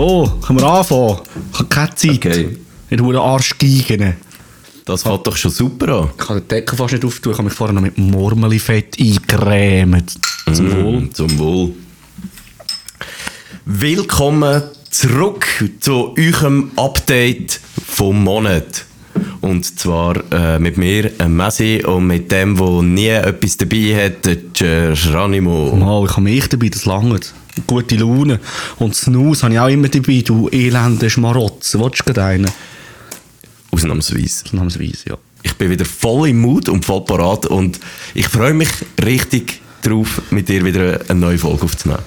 So, können wir anfangen? Ich habe keine Zeit. Okay. Nur den Arsch geigen. Das fängt doch schon super an. Ich kann den Deckel fast nicht auftun. Ich habe mich vorher noch mit Murmelifett eingecremt. Zum Wohl. Mm, Zum Wohl. Willkommen zurück zu eurem Update vom Monat. Und zwar äh, mit mir, äh, Messi, und mit dem, der nie etwas dabei hat, der Geronimo. Mal, ich habe mich dabei, das langt. Gute Laune. Und Snooze habe ich auch immer dabei, du elende Schmarotze. Willst du gerade einen? Ausnahmsweise. Ausnahmsweise, ja. Ich bin wieder voll im Mut und voll parat und ich freue mich richtig drauf, mit dir wieder eine neue Folge aufzunehmen.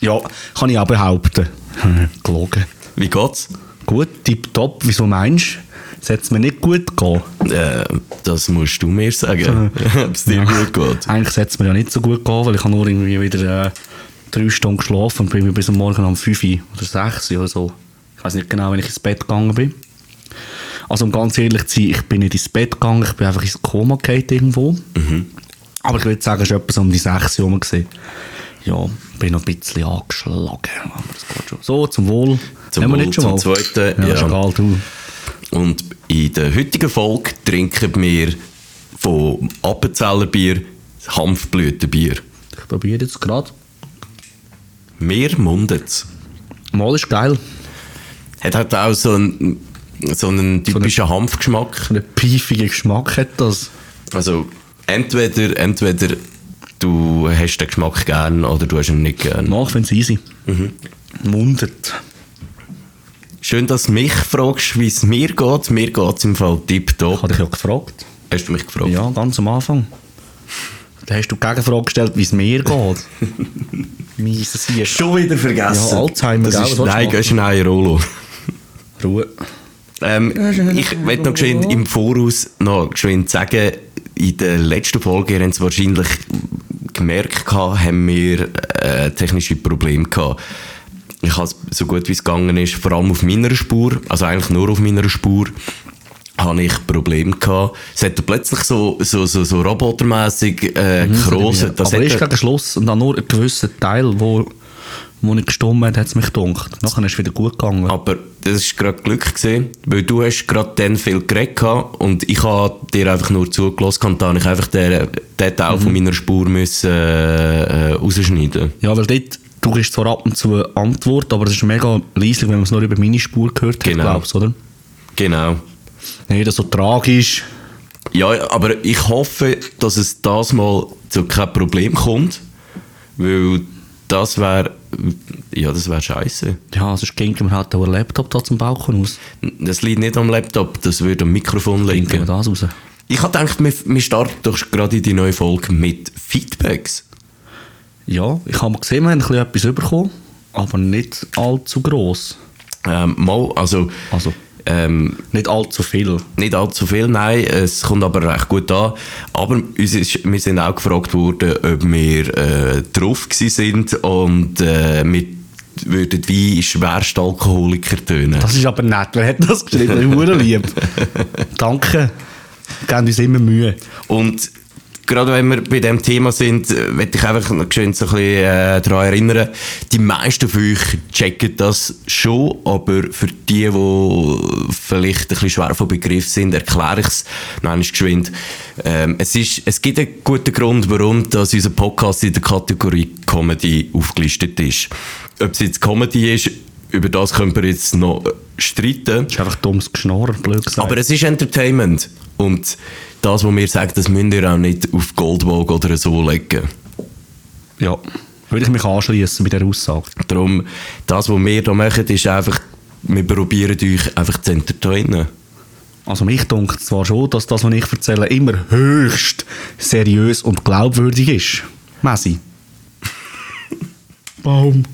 Ja, kann ich auch behaupten. Gelogen. Wie geht's? Gut, tipptopp. Wieso meinst du? Es mir nicht gut gehen? Äh, das musst du mir sagen, ob es dir gut geht. Eigentlich sollte es mir ja nicht so gut gehen, weil ich habe nur irgendwie wieder äh, drei Stunden geschlafen und bin bis am Morgen um 5 Uhr oder 6 Uhr oder so. Ich weiß nicht genau, wenn ich ins Bett gegangen bin. Also um ganz ehrlich zu sein, ich bin nicht ins Bett gegangen, ich bin einfach ins Koma gefallen irgendwo. Aber ich würde sagen, es war etwas um die 6 Uhr herum. Ja, bin noch ein bisschen angeschlagen. Aber das geht schon. So, zum Wohl. Zum Wohl, nicht schon zum mal? Zweiten, Ja, ja. ist egal, du. Und in der heutigen Folge trinken wir von Appenzeller Bier Hanfblütenbier. Ich probiere jetzt gerade. Mir mundet's. Mal ist geil. Hat halt auch so einen, so einen typischen Hanfgeschmack. So einen pfeifigen Geschmack hat das. Also entweder, entweder du hast den Geschmack gern oder du hast ihn nicht gern. Mach, wenn es easy. Mhm. Mundet. Schön, dass du mich fragst, wie es mir geht. Mir geht es im Fall Ich tipptopp. habe dich ja gefragt. Hast du mich gefragt? Ja, ganz am Anfang. Da hast du die Gegenfrage gestellt, wie es mir geht. Mieses hier. Schon wieder vergessen. Ja, Alzheimer, das ist, Nein, gehst du ein Rollo. Ruhe. Ähm, ich möchte noch geschwind im Voraus noch geschwind sagen, in der letzten Folge, ihr habt es wahrscheinlich gemerkt, gehabt, haben wir äh, technische Probleme gehabt. Ich habe so gut wie es gegangen ist, vor allem auf meiner Spur, also eigentlich nur auf meiner Spur, habe ich Probleme gehabt. Es hat plötzlich so, so, so, so robotermässig äh, gekroset. Das Mhm, Aber hat- ist gegen Schluss und dann nur ein gewisser Teil, wo, wo nicht gestummt hat, hat es mich gedunkt. Nachher ist es wieder gut gegangen. Aber das war gerade Glück, gewesen, weil du hast gerade dann viel geredet gehabt und ich habe dir einfach nur zugelassen und dann habe ich einfach den, den Teil Mhm. von meiner Spur müssen, äh, rausschneiden. Ja, weil dort, du gibst zwar ab und zu eine Antwort, aber das ist mega leislich, wenn man es nur über meine Spur gehört hat, Genau. glaubst oder? Genau. Nicht so tragisch. Ja, aber ich hoffe, dass es das mal zu kein Problem kommt, weil das wäre, ja, das wäre scheiße. Ja, sonst ging man halt auch einen Laptop da zum Balkon aus. Das liegt nicht am Laptop, das würde am Mikrofon liegen. das raus. Ich habe gedacht, wir, wir starten doch gerade in die neue Folge mit Feedbacks. Ja, ich habe gesehen, wir haben ein bisschen etwas bekommen, aber nicht allzu gross. Ähm, mal, also, Also, ähm, nicht allzu viel. Nicht allzu viel, nein. Es kommt aber recht gut an. Aber uns ist, wir sind auch gefragt worden, ob wir äh, drauf sind und äh, wir würden wie Schwerstalkoholiker tönen. Das ist aber nett. Wer hat das geschrieben? Verdammt lieb. Danke. Geben uns immer Mühe. Und gerade wenn wir bei dem Thema sind, äh, möchte ich einfach noch schön so ein bisschen äh, daran erinnern, die meisten von euch checken das schon, aber für die, die vielleicht ein bisschen schwer vom Begriff sind, erkläre ich es noch einmal geschwind. Ähm, es, ist, es gibt einen guten Grund, warum dass unser Podcast in der Kategorie Comedy aufgelistet ist. Ob es jetzt Comedy ist, über das können wir jetzt noch äh, streiten. Das ist einfach dummes Geschnorr, blöd gesagt. Aber es ist Entertainment. Und das, was wir sagen, das müsst ihr auch nicht auf Goldwaage oder so legen. ja, würde ich mich anschließen mit der Aussage. Darum, das, was wir hier machen, ist einfach, wir probieren euch einfach zu entertainen. Also mich dunkt zwar schon, dass das, was ich erzähle, immer höchst seriös und glaubwürdig ist. Messi. Baum.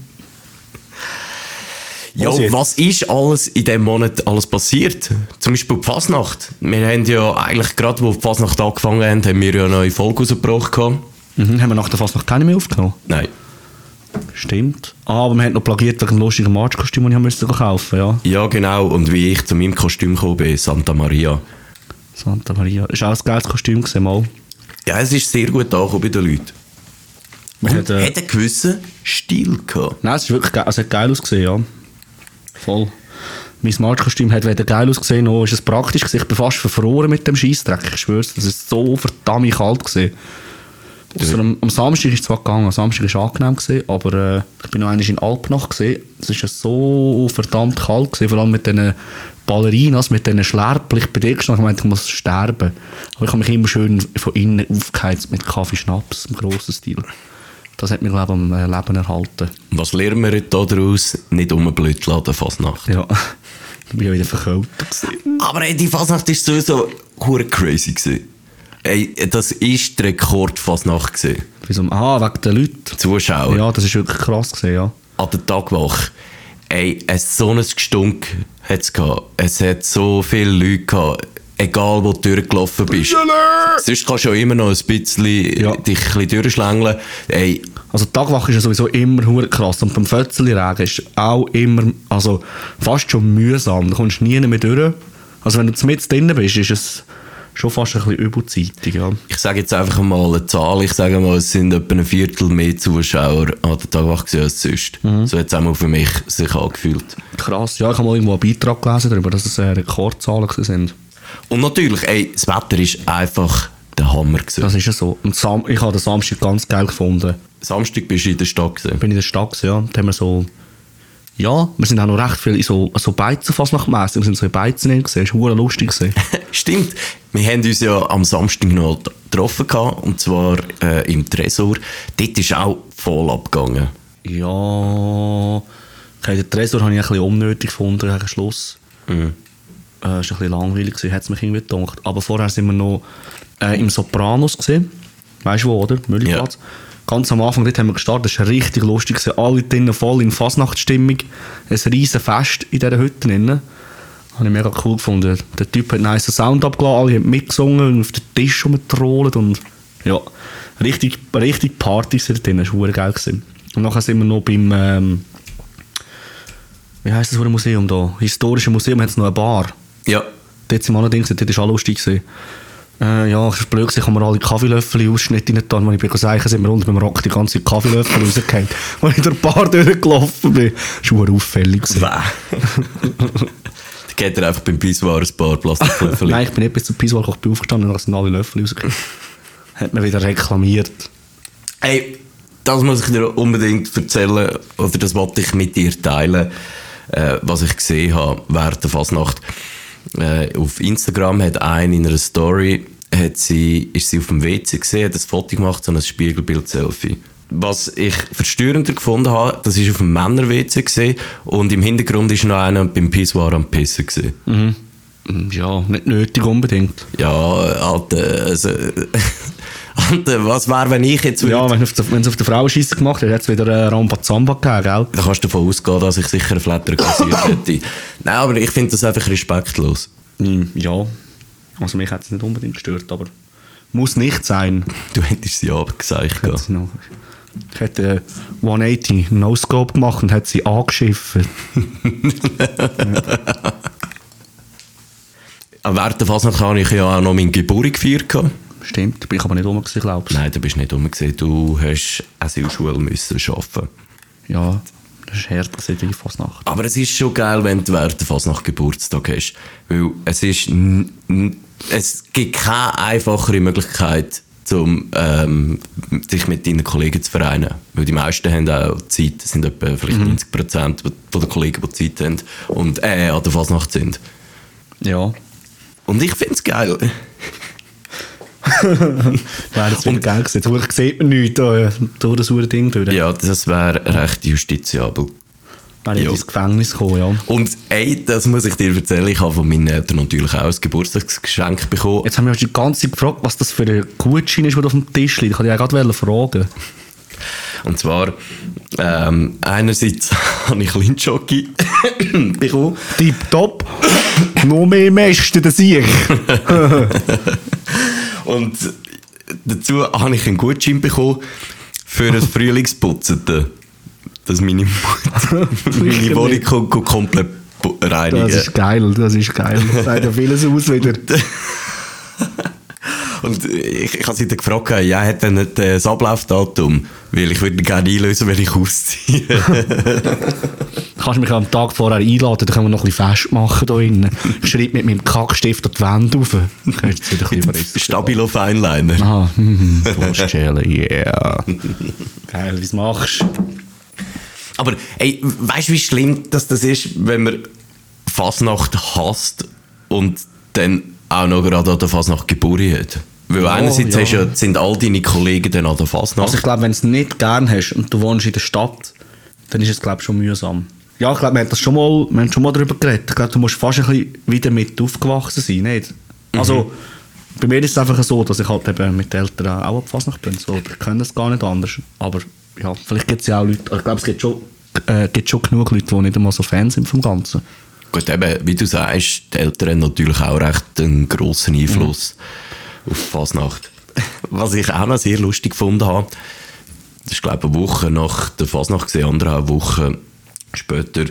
Ja, Was was, ist alles in diesem Monat alles passiert? Zum Beispiel die Fasnacht. Wir haben ja eigentlich gerade, wo die Fasnacht angefangen haben, haben wir ja eine neue Folge rausgebracht. Mhm, haben wir nach der Fass noch keine mehr aufgenommen? Nein. Stimmt. Ah, aber wir haben noch plagiert wegen dem lustigen March-Kostüm, das ich kaufen ja. Ja, genau. Und wie ich zu meinem Kostüm gekommen bin, Santa Maria. Santa Maria. Ist auch ein geiles Kostüm gesehen, mal. Ja, es ist sehr gut angekommen bei den Leuten. Und hat, äh, hat einen gewissen Stil gehabt. Nein, es ist wirklich geil, also hat geil ausgesehen, ja. Voll. Mein March-Kostüm hat weder geil ausgesehen, noch ist es praktisch gewesen. Ich bin fast verfroren mit dem Scheissdreck. Ich schwör's, das ist so verdammt kalt gewesen. Ausser am, am Samstag ist es zwar gegangen, am Samstag war es angenehm, gewesen, aber äh, ich bin noch einmal in Alpnach gesehen. Es ja so verdammt kalt gewesen, vor allem mit diesen Ballerinas, mit diesen Schlerpen. Ich bin direkt schon gemeint, ich muss sterben. Aber ich habe mich immer schön von innen aufgeheizt mit Kaffee Schnaps im grossen Stil. Das hat mich, glaube am äh, Leben erhalten. Was lernen wir jetzt daraus? Nicht umblödeln an der Fasnacht. Ja, ich bin ja wieder verkältet. Aber ey, die Fasnacht war sowieso hure crazy. Gewesen. Ey, das war die Rekordfasnacht. gewesen. Wieso? Ah, wegen den Leuten. Zuschauer. Ja, das ist wirklich krass gewesen, ja. an der Tagwache. Ey, es so ein Gestunk hat es gehabt. Es hat so viele Leute gehabt. Egal, wo du durchgelaufen bist. Sonst kannst du ja immer noch ein bisschen Ja. dich ein bisschen durchschlängeln. Ey, Also die Tagwache ist ja sowieso immer hure krass und beim Fötzeli-Regen ist auch immer, also fast schon mühsam. Da kommst du nie mehr durch. Also wenn du mit drinnen bist, ist es schon fast ein bisschen übelzeitig, ja. ich sage jetzt einfach mal eine Zahl. Ich sage mal, es sind etwa ein Viertel mehr Zuschauer an der Tagwache als sonst. So hat es auch mal für mich sich angefühlt. Krass, ja, ich habe mal irgendwo einen Beitrag gelesen darüber, dass es äh, Rekordzahlen sind. Und natürlich, ey, das Wetter ist einfach der Hammer gewesen. Das ist ja so. Und Sam ich habe den Samstag ganz geil gefunden. Samstag bist du in der Stadt gewesen. Ich bin in der Stadt, gewesen, ja, da haben wir so, ja, wir sind auch noch recht viel in so, so Beizen fast nach Messe. Wir sind so in Beizen drin gesehen, das war lustig. gewesen. Stimmt. Wir haben uns ja am Samstag noch getroffen, gehabt, und zwar äh, im Tresor. Dort ist auch voll abgegangen. Ja, okay, den Tresor habe ich ein bisschen unnötig gefunden gegen Schluss. Mhm. Äh, ist ein bisschen langweilig gewesen, hat es mich irgendwie gedacht. Aber vorher sind wir noch äh, im Sopranos gesehen. Weißt du wo, oder? Müllplatz. Ganz am Anfang dort haben wir gestartet, das war richtig lustig. gewesen. Alle drinnen voll in Fasnachtsstimmung. Ein riesen Fest in dieser Hütte drinnen. Habe ich mega cool gefunden. Der Typ hat einen nice Sound abgelassen, alle haben mitgesungen und auf den Tisch rumgetrollt und ja, richtig, richtig Partys dort drin, das war geil. Gewesen. Und nachher sind wir noch beim, ähm, wie heisst das Museum da? Historische Museum hat es noch eine Bar. Ja. Dort sind wir allerdings, dort war auch lustig. Gewesen. Äh, ja, es ist blöd, ich habe mir alle Kaffeelöffel ausschnitt rein getan. Als ich bin sagen, sind wir unten beim Rock die ganze Kaffeelöffel rausgefallen. Als ich durch ein paar durchgelaufen bin. Das war auffällig. gewesen. Da geht er einfach beim Pissoir ein paar Plastiklöffel. Nein, ich bin nicht bis zum Pissoir, ich bin aufgestanden und dann sind alle Löffel rausgekommen. Hat mir wieder reklamiert. Ey, das muss ich dir unbedingt erzählen, oder das wollte ich mit dir teilen, äh, was ich gesehen habe während der Fasnacht. Äh, auf Instagram hat eine in einer Story, hat sie, ist sie auf dem WC gesehen, hat ein Foto gemacht, so ein Spiegelbild-Selfie. Was ich verstörender gefunden habe, das ist auf dem Männer-WC und im Hintergrund ist noch einer beim Pissoir am Pissen. Mm, Ja, nicht nötig unbedingt. Ja, Alter, also, Alter, was wäre, wenn ich jetzt Ja, wenn es auf, der Frauenscheisse gemacht hat, hat es wieder eine Rambazamba gegeben, gell? Da kannst du davon ausgehen, dass ich sicher einen Flatter kassiert hätte. Nein, aber ich finde das einfach respektlos. Mm, Ja. Also mich hat es nicht unbedingt gestört, aber muss nicht sein. Du hättest sie abgesagt. Ich hätte, sie noch- ich hätte 180 No-Scope gemacht und hätte sie angeschifft. Aber während der Fasnacht habe ich ja auch noch meine Geburt gefeiert. Stimmt, bin ich aber nicht rum, gewesen, glaubst du? Nein, du bist nicht rumgesehen. Du hast Asylschule müssen arbeiten. Ja, das war hart, gewesen, die Fasnacht. Aber es ist schon geil, wenn du während der Fasnacht Geburtstag hast. Weil es ist... Es gibt keine einfachere Möglichkeit, um ähm, sich mit deinen Kollegen zu vereinen. Weil die meisten haben auch Zeit. Es sind etwa vielleicht 90 Prozent den Kollegen, die Zeit haben und äh, an der Fasnacht sind. Ja. Und ich finde es geil. Wäre jetzt wieder geil gewesen. Jetzt sieht man nichts da, durch das hure Ding durch. Ja, das wäre recht justiziabel. Wäre ich ins Gefängnis gekommen, ja. Und ey, das muss ich dir erzählen, ich habe von meinen Eltern natürlich auch ein Geburtstagsgeschenk bekommen. Jetzt haben wir uns die ganze Zeit gefragt, was das für ein Gutschein ist, der auf dem Tisch liegt. Ich wollte dich ja gerade fragen. Und zwar, ähm, einerseits habe ich Lindschocki bekommen. Tipptopp. Noch mehr Mäste, das ich. Und dazu habe ich einen Gutschein bekommen für ein Frühlingsputzen. Dass meine Mutter meine Wohnung ko- ko- komplett reinigen Das ist geil, das ist geil. Das sagt ja vieles aus wieder. Und ich, ich habe sie dann gefragt, ja, hat er nicht äh, das Ablaufdatum? Weil ich würde gerne einlösen, wenn ich ausziehe. Kannst du mich am Tag vorher einladen, dann können wir noch ein bisschen Fest machen da drinnen. Ich schreibe mit meinem Kackstift an die Wand rauf. Stabilo Feinliner. Ah, hm, Wurstschäle, yeah. Geil, wie machst du? Aber ey, weißt du, wie schlimm dass das ist, wenn man Fasnacht hasst und dann auch noch gerade an der Fasnacht Geburt hat? Weil Ja, einerseits ja. ja, sind all deine Kollegen dann an der Fasnacht. Also ich glaube, wenn du es nicht gern hast und du wohnst in der Stadt, dann ist es glaube schon mühsam. Ja, ich glaube, wir haben das schon mal, wir haben schon mal darüber geredet. Ich glaube, du musst fast ein bisschen wieder mit aufgewachsen sein, nicht? Also, bei mir ist es einfach so, dass ich halt eben mit den Eltern auch auf Fasnacht bin. So, ich kenne das gar nicht anders. Aber ja, vielleicht gibt es ja auch Leute, ich glaube, es gibt schon, äh, gibt schon genug Leute, die nicht einmal so Fans sind vom Ganzen. Gut, eben, wie du sagst, die Eltern haben natürlich auch recht einen grossen Einfluss auf Fasnacht. Was ich auch noch sehr lustig gefunden habe, das ist glaube ich eine Woche nach der Fasnacht, gewesen, anderthalb Wochen später,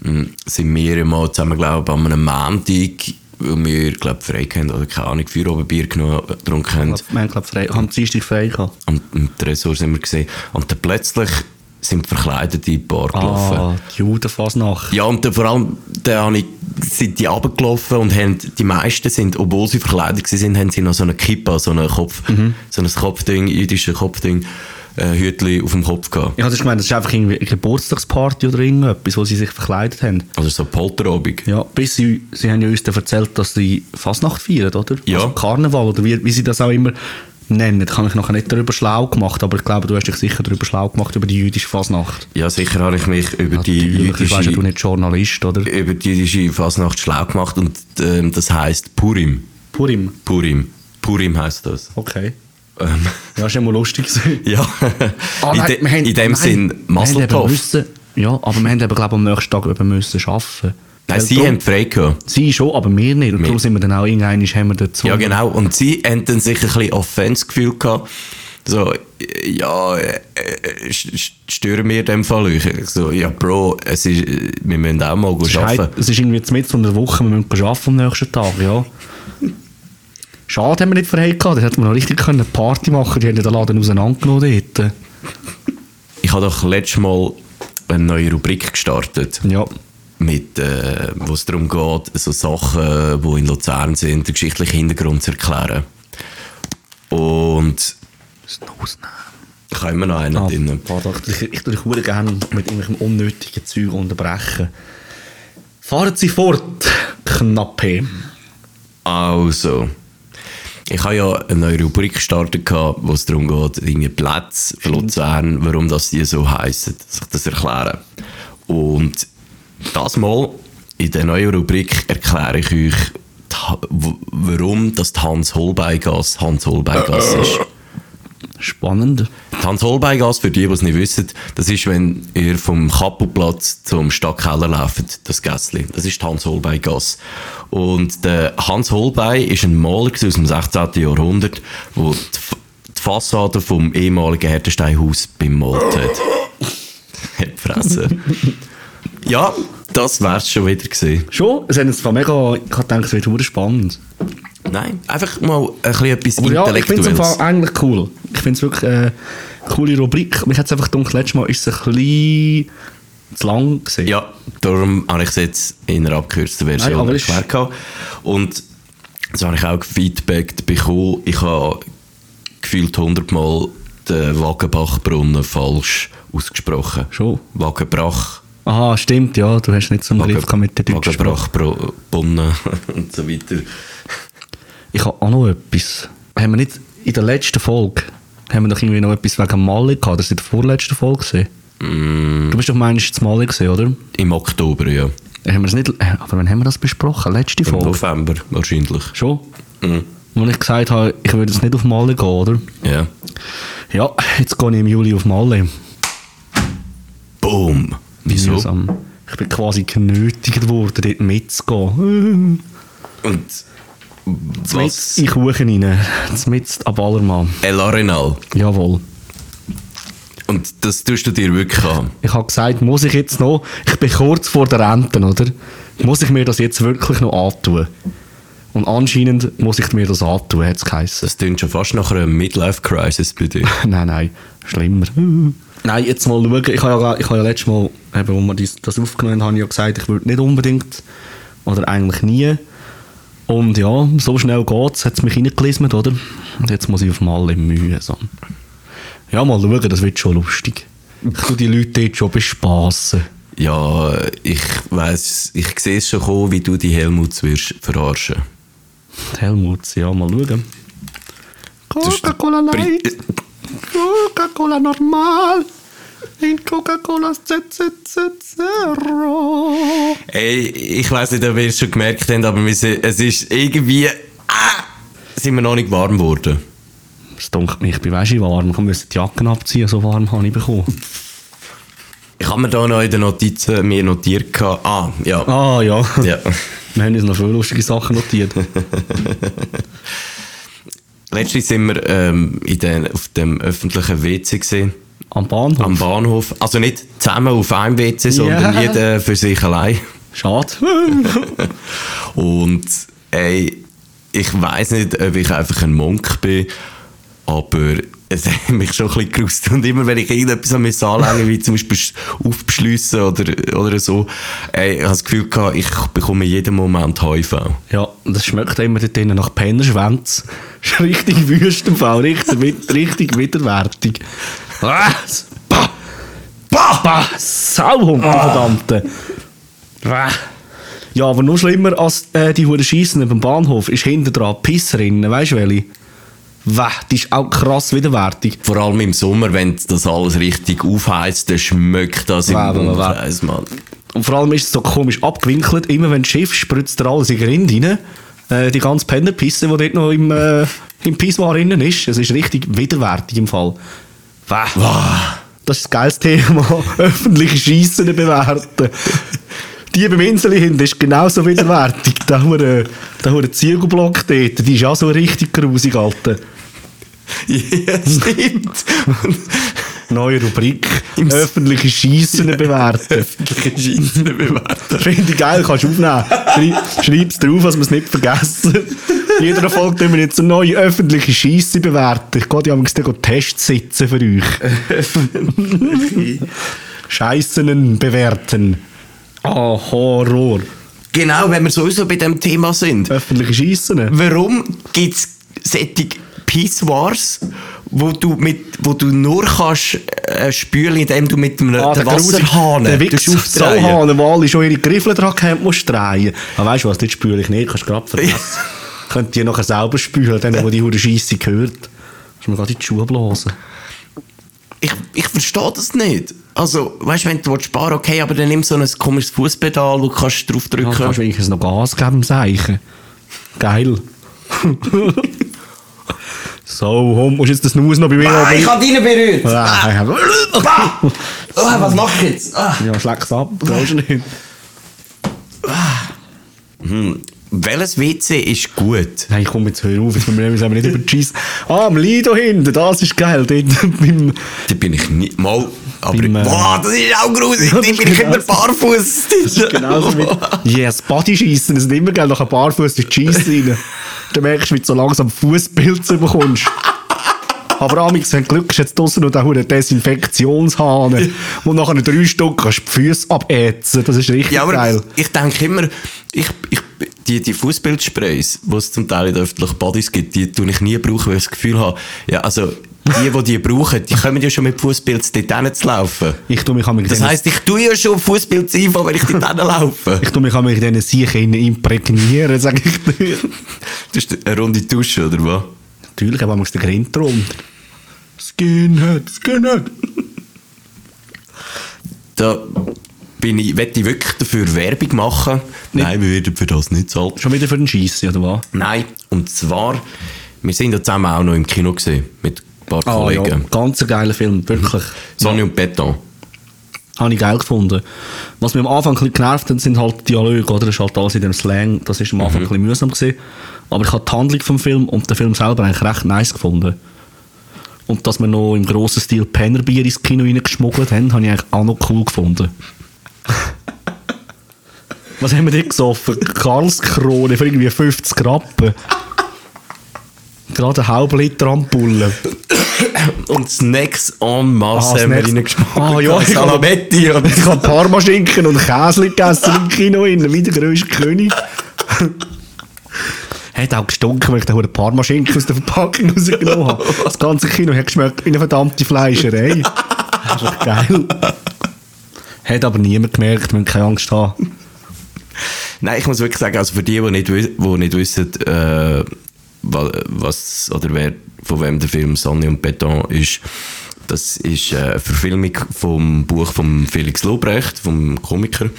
mh, sind wir mal zusammen, glaube ich, an einem Montag, weil wir, glaube ich, frei haben oder keine Ahnung, Feierabendbier genommen, getrunken haben. Wir haben, glaube ich, frei, haben Dienstag frei gehabt. Am, am Tresor sind wir gesehen. Und dann plötzlich sind verkleidete in die Bar gelaufen. Ah, die Judenfasnacht. Ja, und dann vor allem habe ich, sind die runtergelaufen und haben, die meisten sind, obwohl sie verkleidet waren, haben sie noch so eine Kippa, so einen Kopf, so ein Kopfding, jüdisches Kopfding, äh, Hütli auf dem Kopf gehabt. Ja, das ist, gemeint, das ist einfach irgendwie eine Geburtstagsparty oder irgendetwas, wo sie sich verkleidet haben. Also so Polterabend. Ja, bis sie, sie haben ja uns dann erzählt, dass sie Fasnacht feiern, oder? Ja. Also Karneval, oder wie, wie sie das auch immer nennen. Da habe ich nachher nicht darüber schlau gemacht, aber ich glaube, du hast dich sicher darüber schlau gemacht, über die jüdische Fasnacht. Ja, sicher habe ich mich über die Natürlich, du weißt ja, du jüdische, nicht Journalist, oder? über die jüdische Fasnacht schlau gemacht und ähm, das heisst Purim. Purim. Purim. Purim heisst das. Okay. Ähm, Ja, ist ja mal lustig ja, Ah, in, nein, de, wir haben- in dem nein, Sinn Masseltoff. Ja, aber wir haben eben, glaube ich, am nächsten Tag eben müssen arbeiten. Nein, sie haben frei gehabt. Sie schon, aber wir nicht. Und darum sind wir dann auch irgendwann haben wir dazu. Ja, genau. Und sie haben dann sicher ein bisschen Offense-Gefühl gehabt. So, ja, äh, äh, st- st- stören wir in dem Fall euch? So, ja, Bro, es ist, wir müssen auch mal Es arbeiten. halt- es ist irgendwie mit von der Woche, wir müssen arbeiten am nächsten Tag, ja. Schade haben wir nicht vorher gehabt, da hätten wir noch richtig können Party machen die haben den Laden auseinandergenommen dort. Ich habe doch letztes Mal eine neue Rubrik gestartet, Ja. Mit, äh, wo es darum geht, so Sachen, die in Luzern sind, den geschichtlichen Hintergrund zu erklären. Und ich habe immer noch einen Ah, drin. pardon, ich, ich tue dich gerne mit irgendwelchem unnötigen Zeug unterbrechen. Fahren Sie fort, Knappe. Also, ich habe ja eine neue Rubrik gestartet, wo es darum geht, irgendwie Plätze für Luzern, warum das die so heissen, dass ich das erkläre. Und das Mal, in der neuen Rubrik, erkläre ich euch, warum das die Hans-Holbein-Gasse Hans-Holbein-Gasse ist. Spannend. Die Hans-Holbein-Gasse, für die, die es nicht wissen, das ist, wenn ihr vom Kappelplatz zum Stadtkeller lauft, das Gässli. Das ist die Hans-Holbein-Gasse. Und der Hans Holbein ist ein Maler aus dem 16. Jahrhundert, der die, Fassade vom ehemaligen Hertensteinhaus bemalt hat. Hat. Ja, das wär's schon wieder gewesen. Schon? Es hat jetzt zwar mega... Ich gedacht, es wird spannend. Nein, einfach mal ein bisschen etwas Aber ja, ich finde es eigentlich cool. Ich finde es wirklich eine coole Rubrik. Mich hat es einfach gedacht, letztes Mal ist es ein bisschen zu lang gewesen. Ja, darum habe ich es jetzt in einer abgekürzten Version Nein, ist- erklärt. Und so habe ich auch Feedback bekommen. Ich habe gefühlt hundertmal den Wagenbachbrunnen falsch ausgesprochen. Schon? Wagenbrach. Aha, stimmt, ja. Du hast nicht so einen Griff mit der deutschen Sprache. Wagenbrachbrunnen und so weiter. Ich habe auch noch etwas. Haben wir nicht in der letzten Folge haben wir doch irgendwie noch etwas wegen Mali gehabt? Das war in der vorletzten Folge. Gewesen. Mm, Du bist doch meinst Mali gesehen, oder? Im Oktober, ja. Haben wir es nicht, äh, aber wann haben wir das besprochen? Letzte Im Folge? November wahrscheinlich. Schon? Mhm. Wo ich gesagt habe, ich würde jetzt nicht auf Mali gehen, oder? Ja. Ja, jetzt gehe ich im Juli auf Mali. Boom. Wieso? Mühsam. Ich bin quasi genötigt worden, dort mitzugehen. Und was? in Kuchen rein. Mit ab Ballermann. El Arenal. Jawohl. Und das tust du dir wirklich an. Ich habe gesagt, muss ich jetzt noch, ich bin kurz vor der Rente, oder? Muss ich mir das jetzt wirklich noch antun? Und anscheinend muss ich mir das antun, hat es geheißen. Das klingt schon fast nach einer Midlife-Crisis bei dir. nein, nein, schlimmer. Nein, jetzt mal schauen. Ich habe ja, ich habe ja letztes Mal, eben, wo wir das, das aufgenommen haben, habe ich ja gesagt, ich würde nicht unbedingt, oder eigentlich nie. Und ja, so schnell geht es, hat es mich reingelismet, oder? Und jetzt muss ich auf mal in Mühe. So. Ja, mal schauen, das wird schon lustig. Ich tue die Leute dort schon bespassen. Ja, ich weiss, ich sehe es schon kommen, wie du die Helmuts wirst verarschen. Die Helmuts, ja, mal schauen. Coca-Cola Light, Coca-Cola normal, in Coca-Cola Zero. Ey, ich weiss nicht, ob ihr es schon gemerkt habt, aber wir sind, es ist irgendwie... Ah, sind wir noch nicht warm geworden. Es dunkelt mich, ich bin weißt warm. Ich muss die Jacken abziehen, so warm habe ich bekommen. Ich habe mir da noch in den Notizen mir notiert. gehabt- Ah, ja. Ah ja, ja. wir haben uns noch viele lustige Sachen notiert. Letztens sind wir ähm, in den, auf dem öffentlichen WC gesehen. Am Bahnhof. Am Bahnhof. Also nicht zusammen auf einem WC, sondern Ja. jeder für sich allein. Schade. Und ey, ich weiß nicht, ob ich einfach ein Monk bin, aber es hat mich schon ein bisschen gerust. Und immer wenn ich irgendetwas an mir anlänge, wie zum Beispiel aufbeschliessen oder, oder so, ey, ich habe das Gefühl gehabt, ich bekomme jeden Moment HIV. ja, das schmeckt immer dort drinnen nach Pennerschwänz. Ist richtig wüst im Fall, richtig, richtig widerwärtig. Was? Bah! Bah! Bah! Sauhund, die verdammte. Bah. Ja, aber noch schlimmer als äh, die Huren Schiessen beim Bahnhof ist hinten dran Pisserinnen, weißt du welche? Wah, die ist auch krass widerwärtig. Vor allem im Sommer, wenn das alles richtig aufheizt, dann schmeckt das im. Umkreis, Mann. Und vor allem ist es so komisch abgewinkelt. Immer wenn das Schiff spritzt er alles in den Rind rein. Äh, die ganze Pennerpisse, die dort noch im, äh, im Pissoir drin ist. Es ist richtig widerwärtig im Fall. Wah. Das ist das geilste Thema. Öffentliche Schiessen bewerten. Die beim Insel hinten ist genauso widerwärtig. Der hure, der hure Ziegelblock dort, die ist auch so richtig grusig, Alter. Ja, stimmt. Neue Rubrik. Im- Öffentliche Schiessen bewerten. Öffentliche Scheisse bewerten. Finde ich geil, kannst du aufnehmen. Schrei- Schreib's drauf, dass wir es nicht vergessen. Jeder Folge tun wir jetzt eine neue öffentliche Scheisse bewerten. Ich gehe die amigs dann Tests sitzen für euch. Scheissen bewerten. Ah, Horror. Genau, wenn wir sowieso bei dem Thema sind. Öffentliche Scheissen. Warum gibt es solche Pissoirs, wo du, mit, wo du nur kannst äh, spülen, indem du mit einem Ah, den Wasserhahn Der tust Wichs aufdrehen. Sauhahn, wo alle schon ihre Griffel dran haben, musst drehen. Aber weißt du was, das spüle ich nicht, kannst du gerade vergessen. Könnt ihr nachher selber spülen, denen, wo die Hure Scheisse gehört. Du mir gerade in die Schuhe blasen. Ich, ich verstehe das nicht. Also, weißt du, wenn du sparen willst, okay, aber dann nimm so ein komisches Fußpedal, wo du kannst draufdrücken Ja, kannst du wenigstens noch Gas geben, Seichen. Geil. so, Hund, musst jetzt das Nuss noch bei mir Ah, ich habe deinen berührt! Ah, Ah, ah, was mach ich jetzt? Ah. Ja, schläg's ab, brauchst du nicht. Welches WC ist gut? Nein, komm jetzt hör auf, jetzt müssen wir nämlich nicht über Scheisse. Ah, am Lido hinten, das ist geil. Dort beim, Da bin ich nicht mal. Aber Beim, äh, boah, das ist auch gruselig. Da ist bin ich immer genauso- barfuß. das ist genauso mit Yes, Bodyschiessen. Das sind immer geil, nach ein paar Fuß durch Scheisse rein. Dann merkst du, wie du so langsam Fußpilze bekommst. Aber Amix, wenn du Glück hast, jetzt draussen noch verdammten Desinfektionshahn, wo nachher drei Stück kannst die Füße abätzen. Das ist richtig Ja, aber geil. ich denke immer, ich, ich, die, die Fußbildsprays, die es zum Teil in den öffentlichen Bodies gibt, die tue ich nie brauchen, weil ich das Gefühl habe, ja, also, die, die die brauchen, die kommen ja schon mit Fußpilz dort hinzulaufen. Ich tue mich mit Das heisst, ich tue ja schon Fußpilz einfahren, wenn ich dort hinlaufe. ich tu mich mit diesen Siechen imprägnieren, sag ich dir. Das ist eine runde Dusche, oder was? Natürlich, aber man muss den Grind drum. Skinhead, Skinhead. Da bin ich, möchte ich wirklich dafür Werbung machen. Nein, wir werden für das nicht zahlen. Schon wieder für den Scheissen, oder was? Nein, und zwar, wir sind ja zusammen auch noch im Kino gesehen, mit ein paar Ah, ja, Kollegen. ganz ein geiler Film, wirklich. Sonne und Beton. Habe ich geil gefunden. Was mir am Anfang ein bisschen genervt hat, sind halt die Dialoge, oder? Das ist halt alles in dem Slang, das ist am Anfang ein bisschen mühsam gewesen. Aber ich habe die Handlung vom Film und den Film selber eigentlich recht nice gefunden. Und dass wir noch im grossen Stil Pennerbier ins Kino reingeschmuggelt haben, habe ich eigentlich auch noch cool gefunden. Was haben wir denn gesoffen? Karlskrone für irgendwie 50 Rappen. Gerade einen halben Liter Ampullen. Und Snacks en masse Ah, haben wir Snacks. reingeschmeckt. Ah, ja, ich Salametti und Ich habe Parmaschinken und Käse gegessen im Kino, innen, wie der grösste König. Hat auch gestunken, weil ich den Parmaschinken aus der Verpackung rausgenommen habe. Das ganze Kino hat geschmeckt wie eine verdammte Fleischerei. Einfach geil. Hat aber niemand gemerkt, wir müssen keine Angst haben. Nein, ich muss wirklich sagen, also für die, die nicht, die nicht wissen, äh, was oder wer, von wem der Film Sonne und Beton ist, das ist äh, eine Verfilmung vom Buch von Felix Lobrecht, vom Komiker.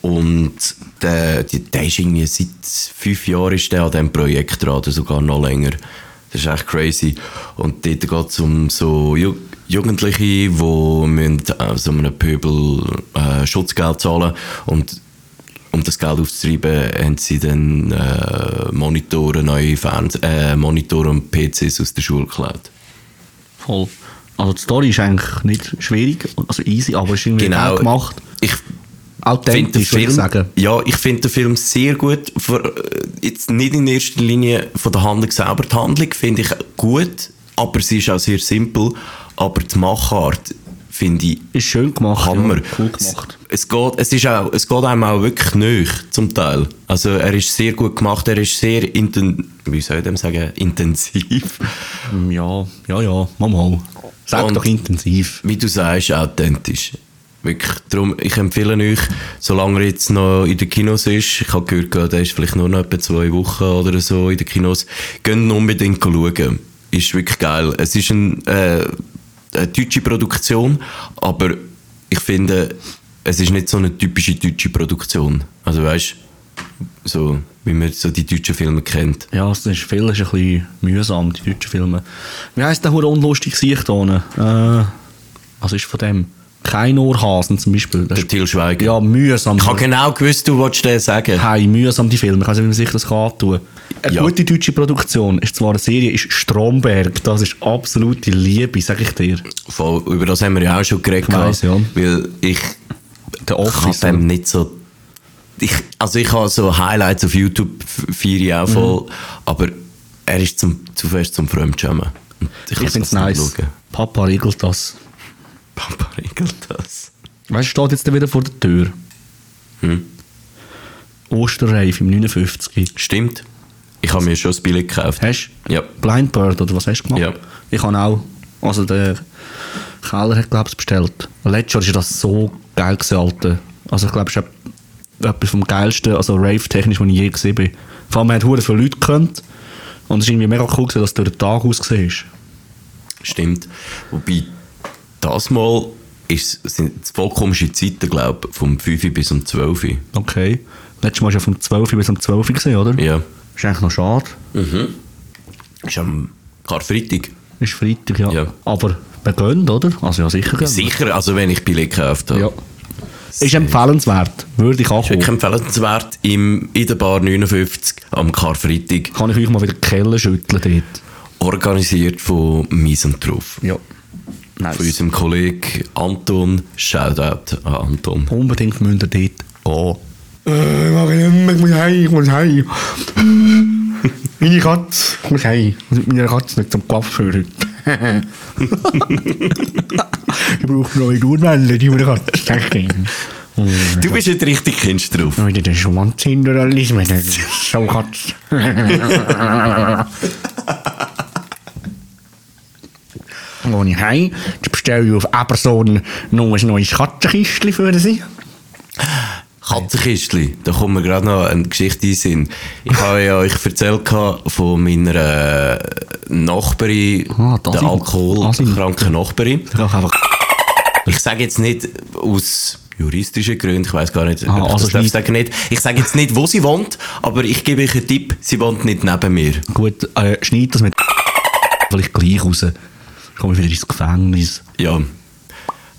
Und der, der ist irgendwie seit fünf Jahren ist der an diesem Projekt dran, oder sogar noch länger. Das ist echt crazy. Und dort geht es um so Ju Jugendliche, die müssen, äh, so einem Pöbel äh, Schutzgeld zahlen und um das Geld aufzutreiben, haben sie dann äh, Monitore, neue Fernseh äh, Monitore und PCs aus der Schule geklaut. Voll. Also die Story ist eigentlich nicht schwierig, also easy, aber es ist irgendwie Genau. gemacht. Ich finde den Authentisch, würde ich Film, sagen. ja, ich finde den Film sehr gut. Vor, äh, jetzt nicht in erster Linie von der Handlung selber. Die Handlung finde ich gut, aber sie ist auch sehr simpel. Aber die Machart finde ich Ist schön gemacht. Hammer. Ja, cool gemacht. Es, es, geht, es, ist auch, es geht einem auch wirklich nöch, zum Teil. Also er ist sehr gut gemacht, er ist sehr inten, wie soll ich dem sagen, intensiv. Ja, ja, ja, mal mal. Sag Und- doch intensiv. Wie du sagst, authentisch. Wirklich. Darum, ich empfehle euch, solange er jetzt noch in den Kinos ist, ich habe gehört, der ist vielleicht nur noch etwa zwei Wochen oder so in den Kinos, geht unbedingt schauen. Ist wirklich geil. Es ist ein, äh, eine deutsche Produktion, aber ich finde, es ist nicht so eine typische deutsche Produktion. Also weißt so wie man so die deutschen Filme kennt. Ja, es ist viel ist ein bisschen mühsam, die deutschen Filme. Wie heisst der unlustig Gesicht unten? Äh, was ist von dem? Kein Ohrhasen zum Beispiel. Das Der Till Schweiger. ja, mühsam. Ich habe genau gewusst, du wolltest den sagen. Hey, mühsam die Filme. Ich weiß nicht, wie man sich das kann antun. Eine Ja. gute deutsche Produktion ist zwar eine Serie, ist Stromberg. Das ist absolute Liebe, sag ich dir. Voll, über das haben wir ja auch schon geredet. Ich weiss, ja. Weil ich Der kann Office. dem nicht so... Ich, also ich habe so Highlights auf YouTube, ich auch voll, aber er ist zum, zu fest zum Fremdschämen. Ich kann's finde es nice. schauen. Papa regelt das. Papa regelt das. Weißt du, steht jetzt wieder vor der Tür. Hm. Osterreif im 59. Stimmt. Ich habe mir schon das Billett gekauft. Hast du? Ja. Blind Bird oder was hast du gemacht? Ja. Ich habe auch. Also der Keller hat glaube ich bestellt. Letztes Jahr ist das so geil gewesen, Alter. Also ich glaube, es ist etwas vom geilsten, also Rave-technisch, was ich je gesehen bin. Vor allem, man hat viele Leute gekannt. Und es ist irgendwie mega cool gewesen, dass es durch den Tag ausgesehen ist. Stimmt. Wobei, das Mal ist, sind es voll komische Zeiten, glaube ich, vom 5 bis um 12 Uhr. Okay. Letztes Mal war ja vom 12 bis um 12 Uhr gesehen, oder? Ja. Ist eigentlich noch schade. Ist am Karfreitag. Ist Freitag, ja. Ja. Aber wir gehen, oder? Also ja, sicher gehen. Sicher, also wenn ich Billett gekauft habe. Ja. Ist empfehlenswert. Würde ich Ist wirklich ankommen. empfehlenswert im, in der Bar 59 am Karfreitag, Kann ich euch mal wieder die Kelle schütteln dort. organisiert von Misanthrof. Ja. Nice. Von unserem Kollegen Anton. Shoutout an Anton. Unbedingt müsst ihr dort Oh. Äh, ich mag nicht mehr, ich muss heim, ich muss heim. Meine Katze, ich muss heim. Ich muss mit meiner Katze nicht zum heute. ich brauche neue Gurtwände, die meine Katze, dir. Du bist nicht richtig Kind drauf. Schwanzhinderalismus, das ist so Katze. Als ich heim, jetzt bestelle ich auf Amazon noch ein neues Katzenkistchen für sie. Katzenkistli, da kommt mir gerade noch eine Geschichte in Sinn. Ich habe ja euch erzählt von meiner äh, Nachbarin, Ah, der alkoholkranken Nachbarin. Ich Ich sage jetzt nicht aus juristischen Gründen, ich weiß gar nicht, Ah, ich also schneid- sagen nicht. Ich sage jetzt nicht, wo sie wohnt, aber ich gebe euch einen Tipp, sie wohnt nicht neben mir. Gut, äh, schneid das mit vielleicht gleich raus. Ich komme wieder ins Gefängnis. Ja.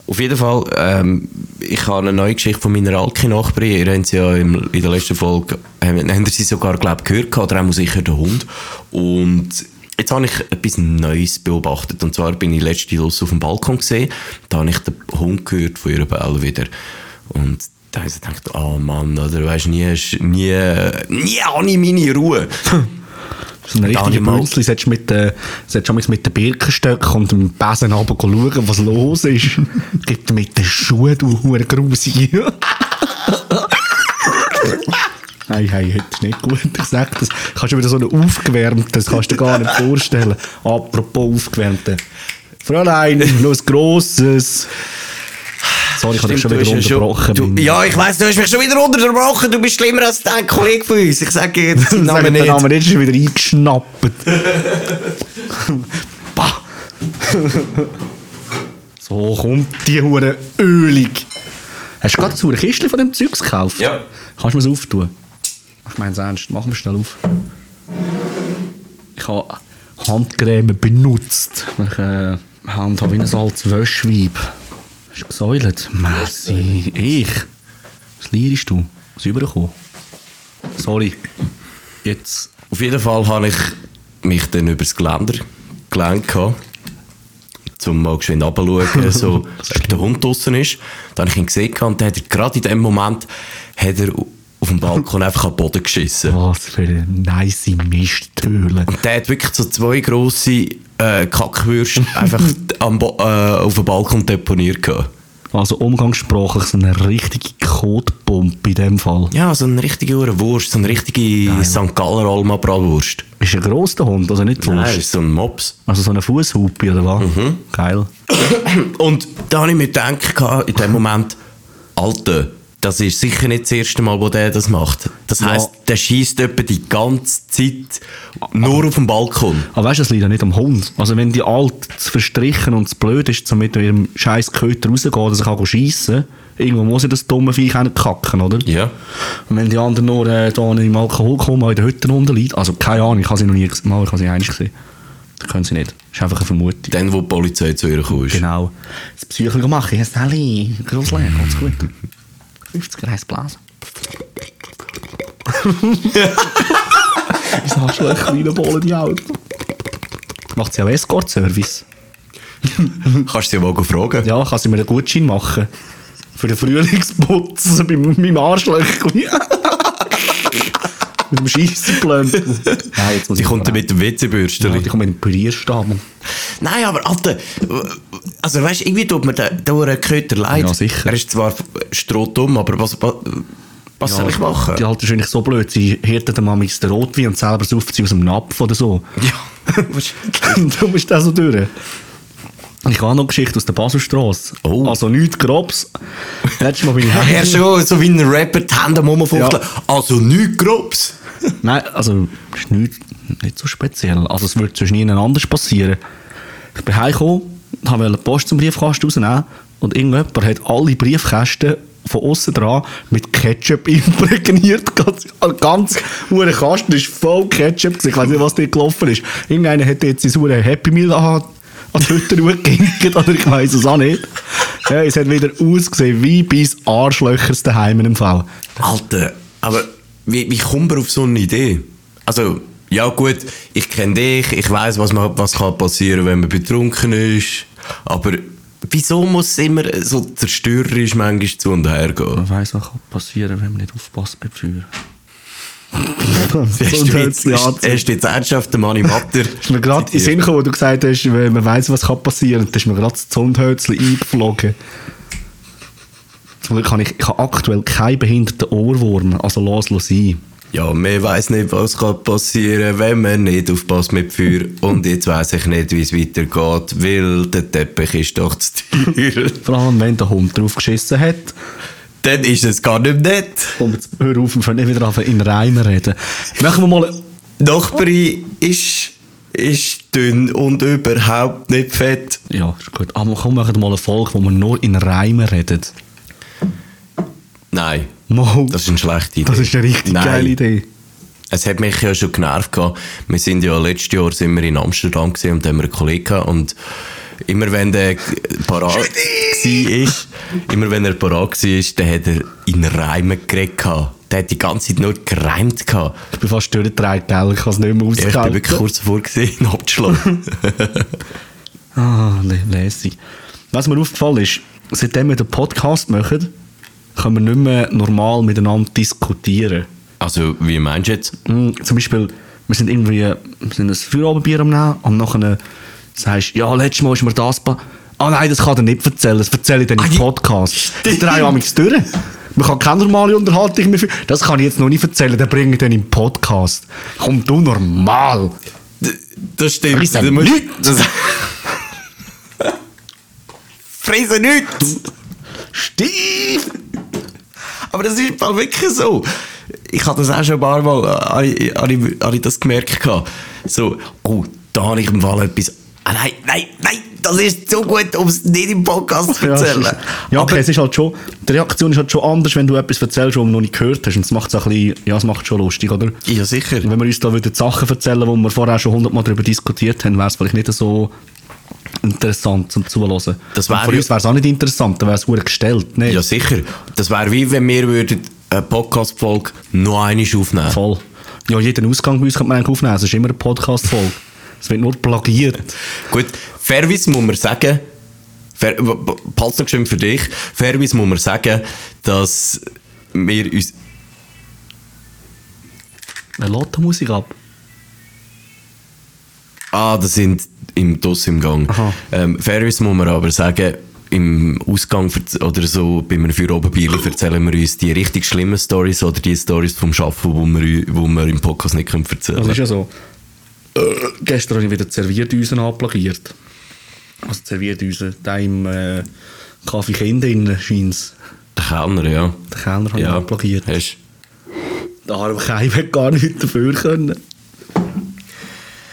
Auf jeden Fall, ähm, ich habe eine neue Geschichte von meiner alten Nachbarin. Ihr habt sie ja im, in der letzten Folge, haben, haben sie sogar, glaube ich, gehört, gehabt, oder auch sicher der Hund. Und jetzt habe ich etwas Neues beobachtet. Und zwar bin ich letzte Lust auf dem Balkon gesehen. Da habe ich den Hund gehört von ihrer Bell wieder. Und Da habe ich gedacht, oh Mann, oder weißt nie, nie, nie habe ich meine Ruhe. So ein Da habe richtiger ich mal- Brunzli solltest du mit, den- solltest du manchmal mit den Birkenstöcken und dem Besen runter schauen, was los ist. Gib dir mit den Schuhen, du hure Grusige. Hey, hey, heute ist nicht gut. Ich sag das. Du kannst schon wieder so einen aufgewärmten, das kannst du dir gar nicht vorstellen. Apropos aufgewärmten. Fräulein, noch ein grosses. Sorry, ich habe dich schon du wieder unterbrochen. du, mein- ja, ich weiss, du hast mich schon wieder unterbrochen. Du bist schlimmer als dein Kollege von uns. Ich sage dir jetzt den Namen den nicht. Namen nicht, ist wieder eingeschnappt. bah. so kommt die hure ölig. Hast du gerade so eine Kiste von dem Zeugs gekauft? Ja. Kannst du mir es auftun? Ich meine es ernst, mach mir schnell auf. Ich habe Handcreme benutzt. Ich äh, Hand habe wie ein altes Wäschweib. Hast du gesäulet? Messi. Ich? Was leidest du? Was übergekommen? Sorry. Jetzt. Auf jeden Fall habe ich mich dann übers Geländer gelenkt um mal geschwind runterzuschauen, so, ob der Hund draussen ist. Dann habe ich ihn gesehen und dann hat er gerade in dem Moment hat er auf dem Balkon einfach den Boden geschissen. Was für eine nice Misthöhle. Und der hat wirklich so zwei grosse äh, Kackwürste einfach am Bo äh, auf dem Balkon deponiert gehabt. Also umgangssprachlich so eine richtige Kotpumpe in dem Fall. Ja, so eine richtige Wurst, so eine richtige St. Galler Alma Bratwurst. Ist ein grosser Hund, also nicht die Nein, Wurst. ist so ein Mops. Also so eine Fußhupe oder was? Geil. Und da habe ich mir gedacht, in dem Moment, Alter, das ist sicher nicht das erste Mal, wo der das macht. Das Ja. heisst, der schießt etwa die ganze Zeit nur auf dem Balkon. Aber weißt du, das liegt ja nicht am Hund. Also wenn die alt zu verstrichen und zu blöd ist, um mit ihrem scheiß Köter rauszugehen, dass er schiessen kann, irgendwo muss ja das dumme Viech auch kacken, oder? Ja. Und wenn die anderen nur äh, da im Alkohol kommen, in der Hütte unten liegen, also keine Ahnung, ich habe sie noch nie gesehen, mal, ich habe sie einmal gesehen. Das können sie nicht. Das ist einfach eine Vermutung. Dann, wo die Polizei zu ihr kam. Genau. Das Psycho machen. Hier Sally. Gruselig. Ganz gut. 50 Reis blasen. Wieso hast du einen kleinen Bollen die Auto? Macht sie auch Escort-Service? Kannst du sie mal fragen? Ja, kann sie mir einen Gutschein machen. Für den Frühlingsputz bei meinem Arschlöchchen. mit dem Scheissenklömpel. Nein, jetzt muss Sie ich kommt dann mit dem WC-Bürstchen. Ja, die kommt mit dem Pürierstab. Nein, aber Alter, also weißt du, irgendwie tut mir der, der Köter leid. Ja, sicher. Er ist zwar strohdumm, aber was, was, was soll ich machen? Die Alte ist eigentlich so blöd. Sie hirtet dem Amix den Rotwein und selber sauft sie aus dem Napf oder so. Ja, wahrscheinlich. Darum ist das so durch. Ich habe noch eine Geschichte aus der Baselstrasse. Oh. Also nichts Grobs. Letztes Mal bin ich Er schon so wie ein Rapper die Hände am Rumfuchteln. Ja. Also nichts Grobs. Nein, also ist nicht, nicht so speziell. Also es würde sonst nie anders passieren. Ich bin heimgekommen, habe die Post zum Briefkasten rausnehmen und irgendjemand hat alle Briefkästen von außen dran mit Ketchup imprägniert. Ganz, ganz hoher Kasten ist voll Ketchup. Ich weiß nicht, was dort gelaufen ist. Irgendeiner hat jetzt sein hure Happy Meal an, an Hütte geginkt, oder ich weiß es auch nicht. Ja, es hat wieder ausgesehen wie bis Arschlöchers daheim im Fall. Alter, aber wie, wie kommt man auf so eine Idee? Also, ja gut, ich kenne dich, ich weiß, was, man- was kann passieren, wenn man betrunken ist. Aber wieso muss es immer so zerstörerisch manchmal zu und her gehen? Man weiss, was kann passieren wenn man nicht aufpasst beim Feuer. Du jetzt ernsthaft den Manni Matter? ist mir gerade in Sinn gekommen, wo du gesagt hast, wenn man weiss, was kann passieren kann, dann ist mir gerade das Zundhölzchen eingeflogen. Zum Glück habe ich, ich habe aktuell keinen behinderten Ohrwurm, also lass es sein. Ja, man weiss nicht, was kann passieren wenn man nicht aufpasst mit Feuer. Und jetzt weiss ich nicht, wie es weitergeht, weil der Teppich ist doch zu teuer. Vor allem, wenn der Hund drauf geschissen hat. Dann ist es gar nicht nett. Und jetzt hör auf, wir nicht wieder in Reimen reden. Machen wir mal... Nachbarin ist, ist dünn und überhaupt nicht fett. Ja, ist gut. Aber komm, wir machen mal eine Folge, wo wir nur in Reimen reden. Nein, Mal. das ist eine schlechte Idee. Das ist eine richtig Nein. geile Idee. Es hat mich ja schon genervt gehabt. Wir sind ja letztes Jahr sind wir in Amsterdam und da haben wir einen Kollegen gehabt und immer wenn der parat war, immer wenn er parat war, dann hat er in Reimen geredet gehabt. Der hat die ganze Zeit nur gereimt gehabt. Ich bin fast durchgedreht? Ich kann es nicht mehr Ja, ich bin aushalten. wirklich kurz davor gesehen, ihn abzuschlagen. Ah, lä- lässig. Was mir aufgefallen ist, seitdem wir den Podcast machen, können wir nicht mehr normal miteinander diskutieren. Also, wie meinst du jetzt? Mm, Zum Beispiel, wir sind irgendwie wir sind ein Feierabendbier am nehmen und nachher sagst ja, letztes Mal ist mir das... Ah nein, das kann er nicht erzählen, das erzähle ich dann im Ah, ja, Podcast. Ich drehe ja durch. Man kann keine normale Unterhaltung mehr führen. Das kann ich jetzt noch nicht erzählen, das bringe ich dann im Podcast. Komm, du normal. Das stimmt. Frissen Du musst- nicht. Das Friesen nicht! Stief! Aber das ist im wirklich so. Ich habe das auch schon ein paar Mal äh, habe ich- habe ich- habe ich das gemerkt. gehabt. So, oh, da habe ich im Fall etwas. Ah, nein, nein, nein, das ist zu gut, um es nicht im Podcast zu Ja, es erzählen. ist, ja okay, es ist halt schon, die Reaktion ist halt schon anders, wenn du etwas erzählst, was du noch nicht gehört hast. Und das macht es ein bisschen, ja, es macht schon lustig, oder? ja, sicher. Und wenn wir uns da wieder Sachen erzählen, wo wir vorher schon hundertmal darüber diskutiert haben, wäre es vielleicht nicht so interessant zum Zuhören. Das Und wäre Für ja- uns wäre es auch nicht interessant, dann wäre es gestellt. Nee, Ja, sicher. Das wäre wie wenn wir würden eine Podcast-Folge noch einmal aufnehmen voll. Ja, jeden Ausgang bei uns könnte man eigentlich aufnehmen, es ist immer eine Podcast-Folge. Es wird nur plagiert. Gut, Fairwiss muss man sagen, fair, passt noch für dich, Fairwiss muss man sagen, dass wir uns... Wer lädt die Musik ab? Ah, das sind im Doss im Gang. Ähm, Fairwiss muss man aber sagen, im Ausgang oder so, bei einem für Oberbier erzählen wir uns die richtig schlimmen Stories oder die Stories vom Schaffen, wo wir, wo wir im Podcast nicht können erzählen Das ist können. ja so. Äh, gestern habe ich wieder die Servierdüsen abplagiert. Also die Servierdüsen, da im äh, Kaffee Kinder innen scheint Der Kellner, ja. Der Kellner hat ja. abplagiert. Hast. Da haben wir gar nichts dafür können.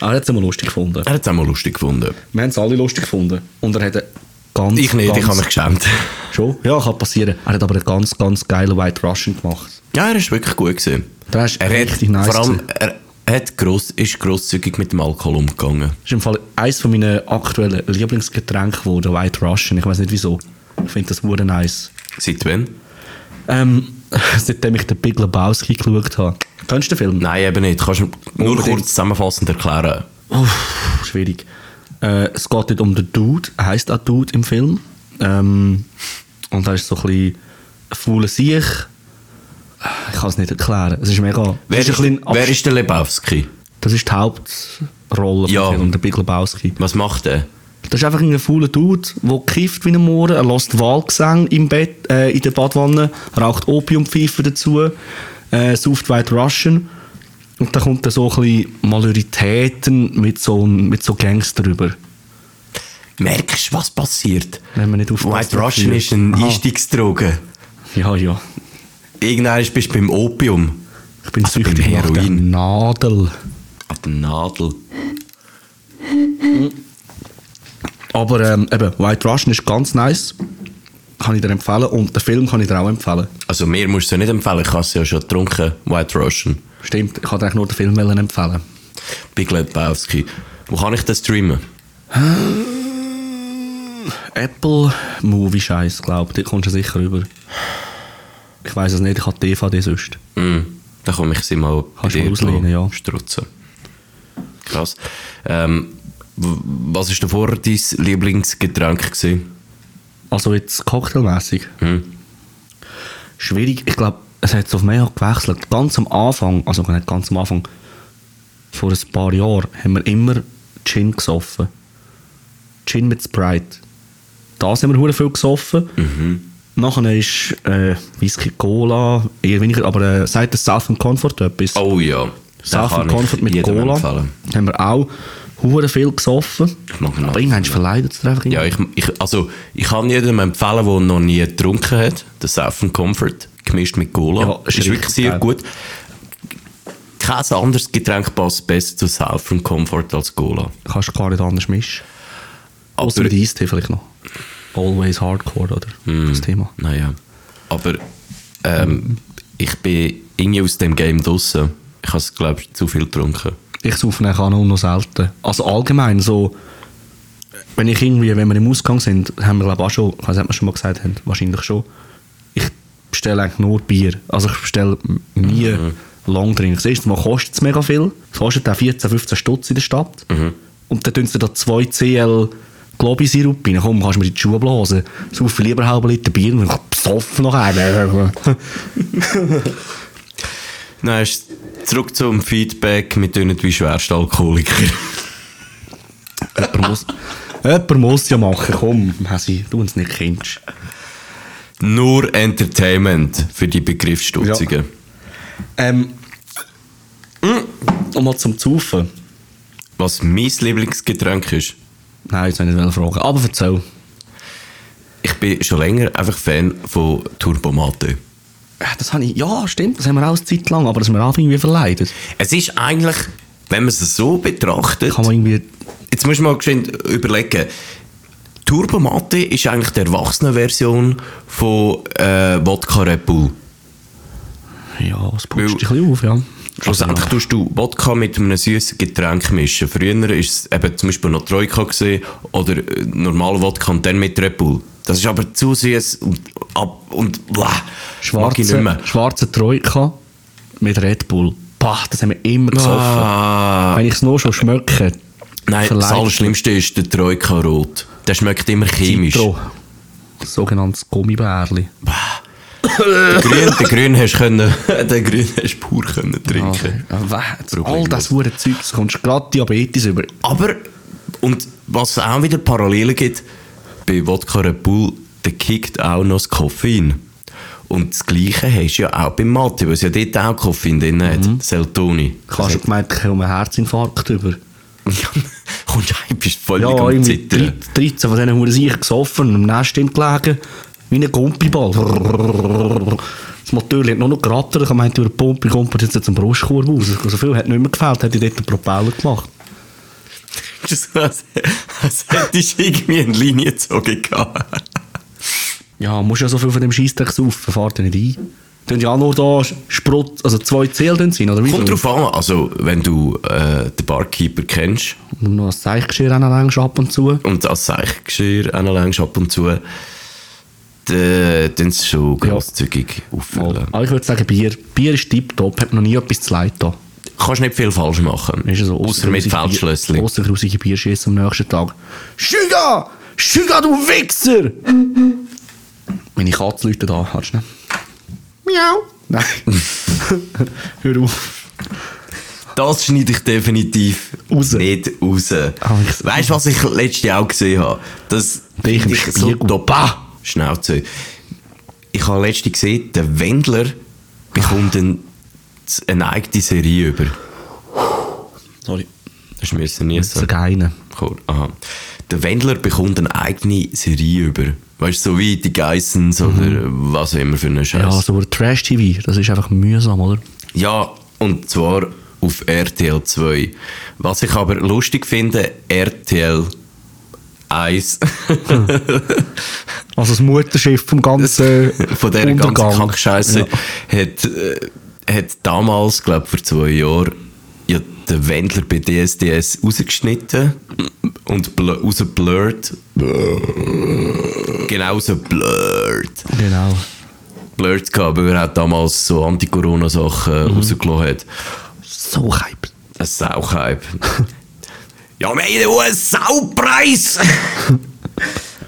Ah, er hat es immer lustig gefunden. Er hat es auch mal lustig gefunden. Wir haben es alle lustig gefunden. Und er hat ganz, Ich nicht, ganz, ich habe mich geschämt. Schon? Ja, kann passieren. Er hat aber einen ganz, ganz geilen White Russian gemacht. Ja, er ist wirklich gut gewesen. Der ist Er richtig hat, nice vor allem, er hat gross, ist grosszügig mit dem Alkohol umgegangen. Das ist im Fall eines von meinen aktuellen Lieblingsgetränken geworden, White Russian. Ich weiß nicht wieso. Ich finde das wurde nice. Seit wann? Ähm, seitdem ich den Big Lebowski geschaut habe. Kennst du den Film? Nein, eben nicht. Kannst du nur Unbedingt. kurz zusammenfassend erklären? Uff, schwierig. Äh, es geht nicht um den Dude, er heisst auch Dude im Film. Ähm, und er ist so ein bisschen fauler Sieg. Ich kann es nicht erklären. Es ist mega. Wer ist, ein bisschen wer ist der Lebowski? Das ist die Hauptrolle Ja. Film, der Big Lebowski. Was macht er? Das ist einfach ein fauler Dude, der kifft wie ein Mohren. Er lässt Wahlgesang im Bett, äh, in der Badwanne, raucht Opiumpfeife dazu, äh, sauft White Russian. Und dann kommt dann so ein bisschen Maloritäten mit so, mit so Gangs drüber. Merkst du, was passiert? Wenn man nicht aufpasst. White Russian ist eine Aha. Einstiegsdroge. Ja, ja. Irgendwann bist du beim Opium. Ich bin Also süchtig beim nach der. Nadel. An der Nadel. Aber ähm, eben, White Russian ist ganz nice. Kann ich dir empfehlen. Und den Film kann ich dir auch empfehlen. Also mir musst du ja nicht empfehlen, ich habe es ja schon getrunken. White Russian. Stimmt, ich kann dir eigentlich nur den Film empfehlen. Big Lebowski. Wo kann ich das streamen? Apple Movie Scheiß, glaube ich. Da kommst du sicher rüber. Ich weiß es nicht, ich habe DVD sonst. Mm, da komme ich sie mal Kannst du mal auslehnen, ja. strutzen. Krass. Ähm, was war davor dein Lieblingsgetränk? Gewesen? Also jetzt cocktailmäßig. Hm? Schwierig, ich glaube, es hat auf mehr gewechselt. Ganz am Anfang, also nicht ganz am Anfang, vor ein paar Jahren, haben wir immer Gin gesoffen. Gin mit Sprite. Das haben wir hure viel gesoffen. Nachher ist äh, Whisky Cola, eher weniger, aber äh, seit der Southern Comfort etwas. Oh ja. Southern Comfort mit Cola. empfehlen. Haben wir auch hure viel gesoffen. Ich mag ihn Aber irgendwann verleidet es einfach. Ja, ich, ich, also, ich kann jedem empfehlen, der noch nie getrunken hat, den Southern Comfort, gemischt mit Cola. Ja, ist ist, wirklich sehr geil. gut. Kein anderes Getränk passt besser zu Southern Comfort als Cola. kannst du gar nicht anders mischen. Außer mit Eistee vielleicht noch. Always Hardcore, oder? Hm. Das Thema. Naja. Aber ähm, ich bin irgendwie aus dem Game draussen. Ich habe glaube ich, zu viel getrunken. Ich saufe eigentlich auch noch, selten. Also allgemein so, wenn ich irgendwie, wenn wir im Ausgang sind, haben wir glaube ich auch schon, ich weiß nicht, ob wir schon mal gesagt haben, wahrscheinlich schon, ich bestelle eigentlich nur Bier. Also ich bestelle nie Mhm. Longdrinks. Erstens mal kostet es mega viel. Es kostet auch 14, 15 Stutz in der Stadt. Mhm. Und dann tun sie da 2 CL Globi-Sirup rein. Komm, kannst du mir in die Schuhe blasen. Saufen lieber halb Liter Bier und besoffen noch einen. Nein, zurück zum Feedback. Wir tun wie schwerste Alkoholiker. jemand, muss, jemand muss ja machen. Komm, Hesi, du uns nicht kennst. Nur Entertainment für die Begriffsstutzigen. Ähm, und mal zum Zaufen. Was mein Lieblingsgetränk ist. Nein, jetzt will ich nicht fragen. Aber erzähl. Ich bin schon länger einfach Fan von Turbomate. Äh, Das habe ich, ja, stimmt, das haben wir auch eine Zeit lang, aber das haben wir auch irgendwie verleidet. Es ist eigentlich, wenn man es so betrachtet, Kann man irgendwie, jetzt muss man mal überlegen. Turbomate ist eigentlich die Erwachsenenversion von äh, Wodka Red Bull. ja, es dich ein bisschen auf, ja. Schlussendlich tust du Wodka mit einem süßen Getränk mischen. Früher war es eben zum Beispiel noch Troika gewesen, oder äh, normaler Wodka und dann mit Red Bull. Das ist aber zu süß und, ab und bläh. Schwarze, schwarze Troika mit Red Bull. Pah, das haben wir immer gesoffen. Ah, Wenn ich es nur schon schmecke. nein, das Allerschlimmste ist der Troika Rot. Der schmeckt immer chemisch. Citro. Sogenanntes Gummibärli. Den Grün, den Grün hast du können, den Grün hast du pur können trinken. Ja, weh, jetzt all das hure Zeug, das kommst du gerade Diabetes über. Aber, und was auch wieder Parallelen gibt, bei Wodka Red Bull, der kickt auch noch das Koffein. Und das Gleiche hast du ja auch beim Mate, weil es ja dort auch Koffein drin hat, Seltoni. Du hast schon gemeint, ich komme einen Herzinfarkt über. Kommst du heim, bist völlig Ja, am Zittern. 13 von diesen Huren sicher gesoffen und am Nest gelegen. Wie ein Gumpiball. Das Motor hat nur noch gerattert. Ich meinte, durch die Pumpe kommt jetzt zum Brustkorb raus. So viel hat nicht mehr gefällt, hätte ich dort den Propeller gemacht. Das ist so, als, als hättest du irgendwie eine Linie gezogen. Ja, musst ja so viel von dem Scheissdreck saufen, fahrt ja nicht ein. Dann ja auch nur da Sprut, also zwei Zähl drin sein, oder wie? Kommt drauf an, also wenn du äh, den Barkeeper kennst Und noch ein Zeichgeschirr anlängst ab und zu. und als Seichgeschirr anlängst ab und zu, dann dann ist es schon grosszügig auffüllen. Aber ich würde sagen, Bier. Bier ist tipptopp, hat noch nie etwas zu leid da. kannst nicht viel falsch machen. Ist ja so, Außer mit Feldschlössli. Außer grusige Bierschießen am nächsten Tag. Schüga! Schüga, du Wichser! Meine Katze läutet da, hast du nicht? Miau! Nein. Hör auf. Das schneide ich definitiv Raus. nicht raus. Ah, ich- weißt du, was ich letztes Jahr auch gesehen habe? Das Bin ich so Spiegel. Schnauze. Ich habe letztens gesehen, der Wendler bekommt ein, eine eigene Serie über. Sorry. Das müssen nie So so. geine. Cool. Aha. Der Wendler bekommt eine eigene Serie über. Weißt du, so wie die Geissens oder was auch immer für eine Scheiß. Mhm. Ja, so ein Trash-TV, das ist einfach mühsam, oder? Ja, und zwar auf RTL 2. Was ich aber lustig finde, RTL 1 Also das Mutterschiff vom ganzen von dieser ganzen Untergang. Kackscheiße Ja. hat, äh, hat damals, glaube vor zwei Jahren, ja, der Wendler bei DSDS rausgeschnitten und bl rausgeblurrt. genau rausgeblurrt. Genau. Blurrt gehabt, weil er damals so Anti-Corona-Sachen Mhm. rausgelassen hat. So hype. Ein Sauhype. Ja, wir haben auch einen Saupreis!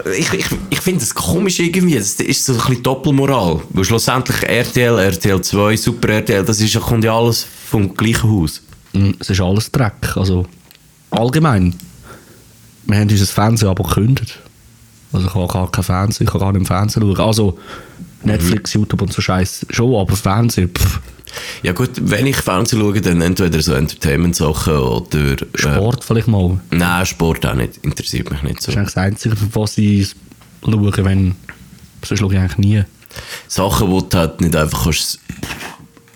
ich ich, ich finde das komisch irgendwie. Das ist so ein bisschen Doppelmoral. Weil schlussendlich RTL, RTL 2, Super RTL, das ist, kommt ja alles vom gleichen Haus. Mm, Es ist alles Dreck. Also allgemein. Wir haben unser Fernsehen aber gekündigt. Also ich habe gar kein Fernsehen, ich kann gar nicht im Fernsehen schauen. Also Netflix, YouTube und so Scheiß schon, aber Fernsehen, pff, Ja gut, wenn ich Fernsehen schaue, dann entweder so Entertainment-Sachen oder... Äh, Sport vielleicht mal. nein, Sport auch nicht. Interessiert mich nicht so. Das ist eigentlich das Einzige, was ich schaue, wenn... Sonst schaue ich eigentlich nie. Sachen, die du halt nicht einfach kannst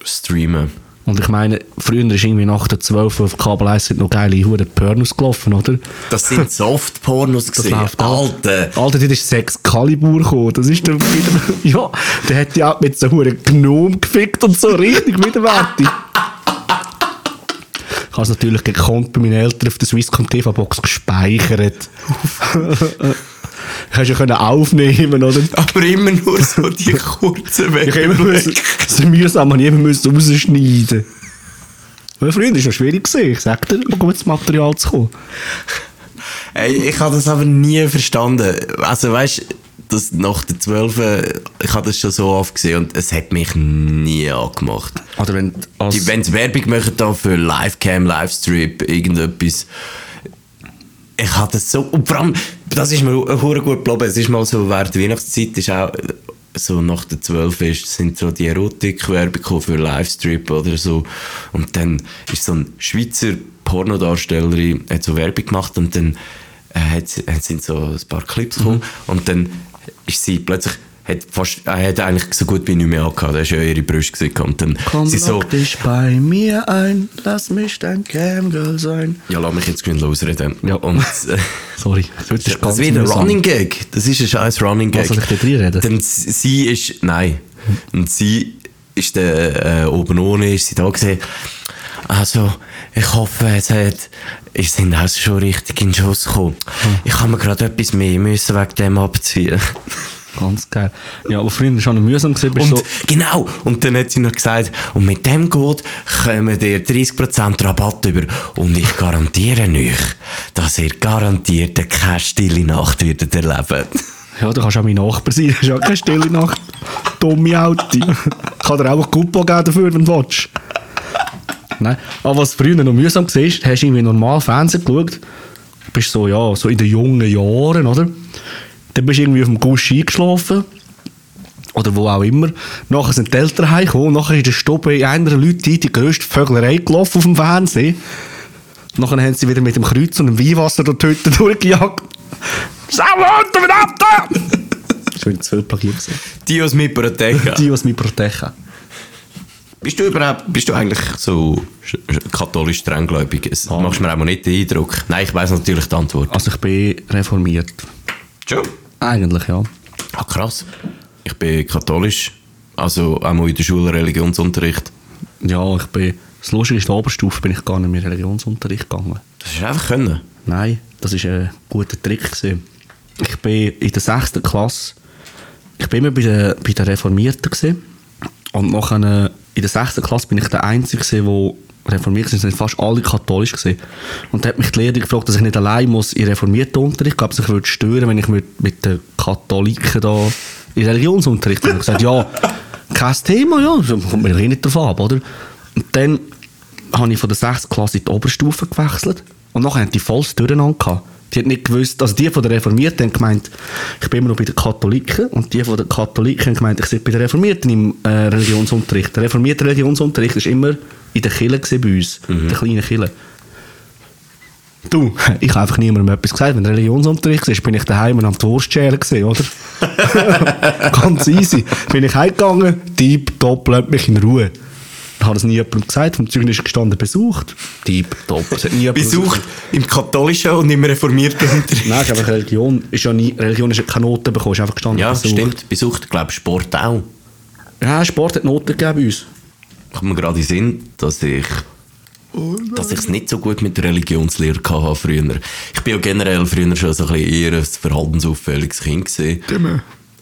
streamen Und ich meine, früher ist irgendwie nach der 12 auf Kabel 1 sind noch geile Huren Pornos gelaufen, oder? Das sind Soft-Pornos gesehen. Alter! Alter, dort ist Sex Calibur gekommen. Das ist dann wieder... Ja, der hat ja auch mit so einem Gnome gefickt und so richtig widerwärtig. Ich habe es natürlich gekonnt bei meinen Eltern auf der Swisscom TV-Box gespeichert. Hast du ja können aufnehmen, oder? Aber immer nur so die kurzen Ich habe immer müssen, so mühsam habe ich immer müssen rausschneiden. Weil früher war es noch schwierig, ich sag dir, um gutes Material zu kommen. Hey, ich habe das aber nie verstanden. Also weißt das nach der 12. Ich habe das schon so oft gesehen und es hat mich nie angemacht. Oder wenn als Die, wenn sie Werbung machen da für Livecam, Livestream, irgendetwas. Ich hatte das so. Und vor allem, das ist mir hure gut geblieben. Es ist mal so, während der Weihnachtszeit ist auch so nach der 12 ist, sind so die Erotik-Werbung für Livestream oder so. Und dann ist so ein Schweizer Pornodarstellerin hat so Werbung gemacht und dann äh, hat, sind so ein paar Clips gekommen und dann ist sie plötzlich hat fast, hat eigentlich so gut wie nicht mehr angehabt. Da hast ja ihre Brüste gesehen. Und dann Komm, sie so, dich bei mir ein, lass mich dein Camgirl sein. ja, lass mich jetzt geschwind losreden. Ja. Und, äh, Sorry, das ist das ist wieder ein. Running Gag. Das ist ein scheiß Running Gag. Was, soll ich dort reinreden? Dann s- sie ist, nein. Und sie ist der, äh, oben ohne, ist sie da gesehen. Also, ich hoffe, es hat, es sind auch schon richtig in den Schuss gekommen. Ich habe mir gerade etwas mehr müssen wegen dem abziehen. Ganz geil. Ja, aber früher war schon mühsam, gewesen, Und, so, genau. Und dann hat sie noch gesagt, und mit dem Code kommen ihr 30% Rabatt über. Und ich garantiere euch, dass ihr garantiert keine stille Nacht werdet erleben. ja, du kannst auch mein Nachbar sein, das ist ja keine stille Nacht. Dumme Alte. Kann dir auch ein Coupon geben dafür, wenn du willst. Nein, aber was früher noch mühsam war, hast du irgendwie normal Fernsehen geschaut, bist so, ja, so in den jungen Jahren, oder? Dann bist du irgendwie auf dem Gusch eingeschlafen. Oder wo auch immer. Nachher sind die Eltern heimgekommen. Nachher ist der Stube in einer Leute die grösste Vöglerei gelaufen auf dem Fernsehen. Nachher haben sie wieder mit dem Kreuz und dem Weinwasser durch die Hütte durchgejagt. Sauer, unter mit ab! Das wieder zu viel plagiert. gewesen. Dios mi proteja. Die, was mich protection. Bist du überhaupt, bist du eigentlich so sch- sch- katholisch strenggläubig? Es machst mir auch nicht den Eindruck. Nein, ich weiss natürlich die Antwort. Also ich bin reformiert. Schon? Eigentlich, ja. Ah, krass. Ich bin katholisch. Also auch mal in der Schule Religionsunterricht. Ja, ich bin... Das Lustige ist, in der Oberstufe bin ich gar nicht mehr Religionsunterricht gegangen. Das ist einfach können. Nein, das war ein guter Trick. Gewesen. Ich bin in der sechsten Klasse, ich bin immer bei den, bei den Reformierten gewesen. und nachher äh, in der sechsten Klasse bin ich der Einzige gewesen, der reformiert. Es sind fast alle katholisch gewesen. Und da hat mich die Lehrerin gefragt, dass ich nicht allein muss in reformierten Unterricht, ob sich würde stören, wenn ich mit, mit den Katholiken da in Religionsunterricht bin. Ich gesagt, ja, kein Thema, ja, kommt mir eh nicht drauf ab, oder? Und dann habe ich von der 6. Klasse in die Oberstufe gewechselt. Und nachher haben die volles Durcheinander gehabt. Die hat nicht gewusst, also die von der Reformierten haben gemeint, ich bin immer noch bei den Katholiken. Und die von den Katholiken haben gemeint, ich sei bei den Reformierten im äh, Religionsunterricht. Der reformierte Religionsunterricht war immer in der gewesen bei uns. In der kleinen Kirche. Du, ich habe einfach niemandem etwas gesagt. Wenn Religionsunterricht ist, bin ich daheim und am die Wurst schälen gewesen, oder? Ganz easy. Bin ich heimgegangen, Deep, top, lasst mich in Ruhe. Ich habe das nie jemandem gesagt. Vom Zeugnis ist gestanden, besucht. Deep, top. Es Besucht im katholischen und im reformierten Unterricht. Nein, einfach Religion. Ist ja nie, Religion ist ja keine Noten bekommen, ist einfach gestanden, Ja, besucht. stimmt. Besucht, ich glaube Sport auch. Ja, Sport hat Noten gegeben bei uns. Habe mir gerade in den Sinn, dass ich dass ich es nicht so gut mit der Religionslehre hatte früher. Ich bin ja generell früher schon so ein bisschen eher ein verhaltensauffälliges Kind gesehen.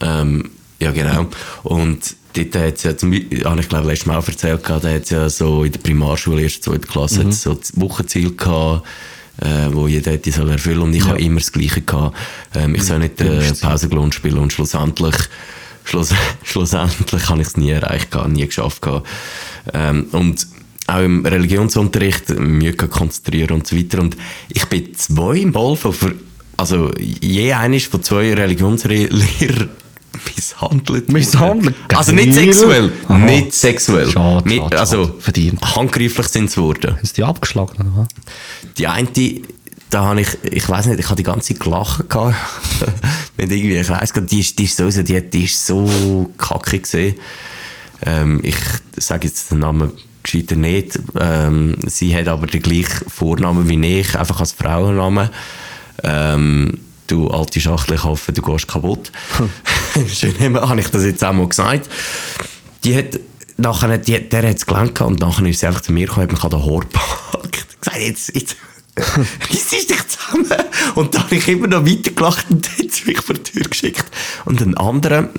Ähm, ja, genau. Und dort hat es ja, zum Beispiel, habe ich glaube letztes Mal auch erzählt, da hat es ja so in der Primarschule, erste, zweite Klasse, hat's so das Wochenziel gehabt, äh, wo jeder hätte soll erfüllen und ich Ja. habe immer das Gleiche gehabt. Ähm, ich soll nicht äh, Pausengelohn spielen und schlussendlich Schluss, schlussendlich habe ich es nie erreicht, nie geschafft. Ähm, und auch im Religionsunterricht Mühe gehabt, konzentrieren und so weiter. Und ich bin zwei im Ball von, also je eines von zwei Religionslehrern misshandelt. Misshandelt? Also nicht sexuell. Aha. Nicht sexuell. Schade, schade, also. Verdient. handgreiflich sind sie geworden. Sie die abgeschlagen? Oder? Die eine, da habe ich, ich weiß nicht, ich habe die ganze Zeit gelacht gehabt. Wenn irgendwie, ich weiss die ist, die ist so, die, die ist so kacke gesehen. Ähm, ich sage jetzt den Namen gescheiter nicht. Ähm, sie hat aber den gleichen Vornamen wie ich, einfach als Frauennamen. Ähm, du alte Schachtel, ich hoffe, du gehst kaputt. Schön, habe ich das jetzt auch mal gesagt. Die hat, nachher, die, der hat es gelernt und nachher ist sie einfach zu mir gekommen, hat mich an den Haar gepackt. gesagt, jetzt, jetzt, reiss dich zusammen. Und dann habe ich immer noch weitergelacht und dann hat mich vor die Tür geschickt. Und ein anderer,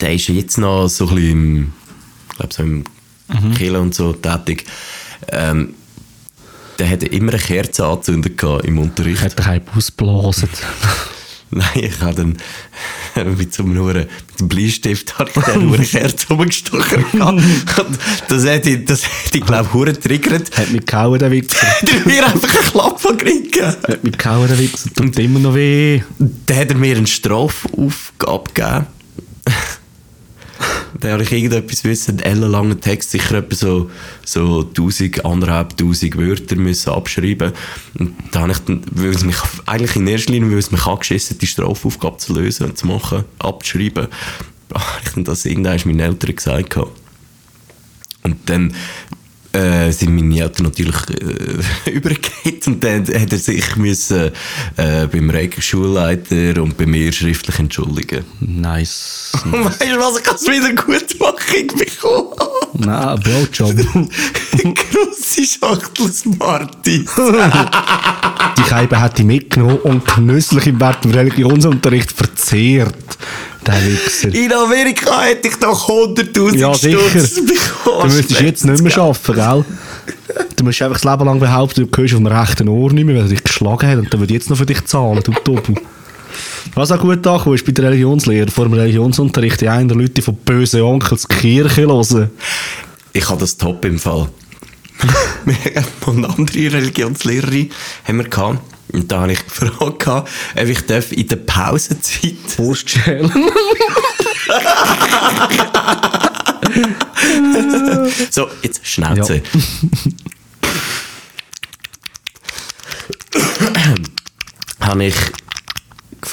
der ist jetzt noch so ein bisschen im, ich glaube so im Kirche und so tätig. Ähm, der hat immer eine Kerze angezündet im Unterricht. Hat er keinen ausgeblasen. Nein, ich habe dann mit so einem Huren- mit dem Bleistift habe ich dann nur eine Kerze rumgestochen. das hätte ich, das hätte ich glaube ich, hure triggert. Hat mich gehauen, der Wichser. Der hat mir einfach einen Klapp gekriegt. Hat mich gehauen, der Wichser. Tut immer noch weh. Dann hat er mir eine Strafaufgabe gegeben. Dann habe ich irgendetwas wissen, einen ellenlangen Text, sicher etwa so, so 1000, anderthalb tausend Wörter müssen abschreiben. Und da habe ich dann, weil es mich, eigentlich in erster Linie, weil es mich angeschissen die Strafaufgabe zu lösen und zu machen, abzuschreiben, habe ich dann das irgendwann meinen Eltern gesagt. Und dann äh, sind meine Eltern natürlich äh, übergeht und dann hat er sich müssen, äh, beim Regelschulleiter und bei mir schriftlich entschuldigen. Nice. Und weißt du was, ich kann es wieder gut machen bekommen. Nein, Blowjob. Grosse Schachtel Smarties. Die Scheibe hat die mitgenommen und genüsslich im Wert im Religionsunterricht verzehrt. Der Wichser. In Amerika hätte ich doch 100'000 Ja, sicher. Stutz bekommen. Du müsstest jetzt nicht mehr arbeiten, gell? Du musst einfach das Leben lang behaupten, du hörst auf dem rechten Ohr nicht mehr, weil er dich geschlagen hat und dann würde ich jetzt noch für dich zahlen, du Doppel. Was auch gut angekommen ist bei der Religionslehre, vor dem Religionsunterricht, die einen Leute von bösen Onkels Kirche hören. Ich habe das top im Fall. wir haben eine andere Religionslehrerin haben wir gehabt. Und da habe ich gefragt, ob ich darf in der Pausenzeit Wurst schälen. So, jetzt Schnauze. habe ich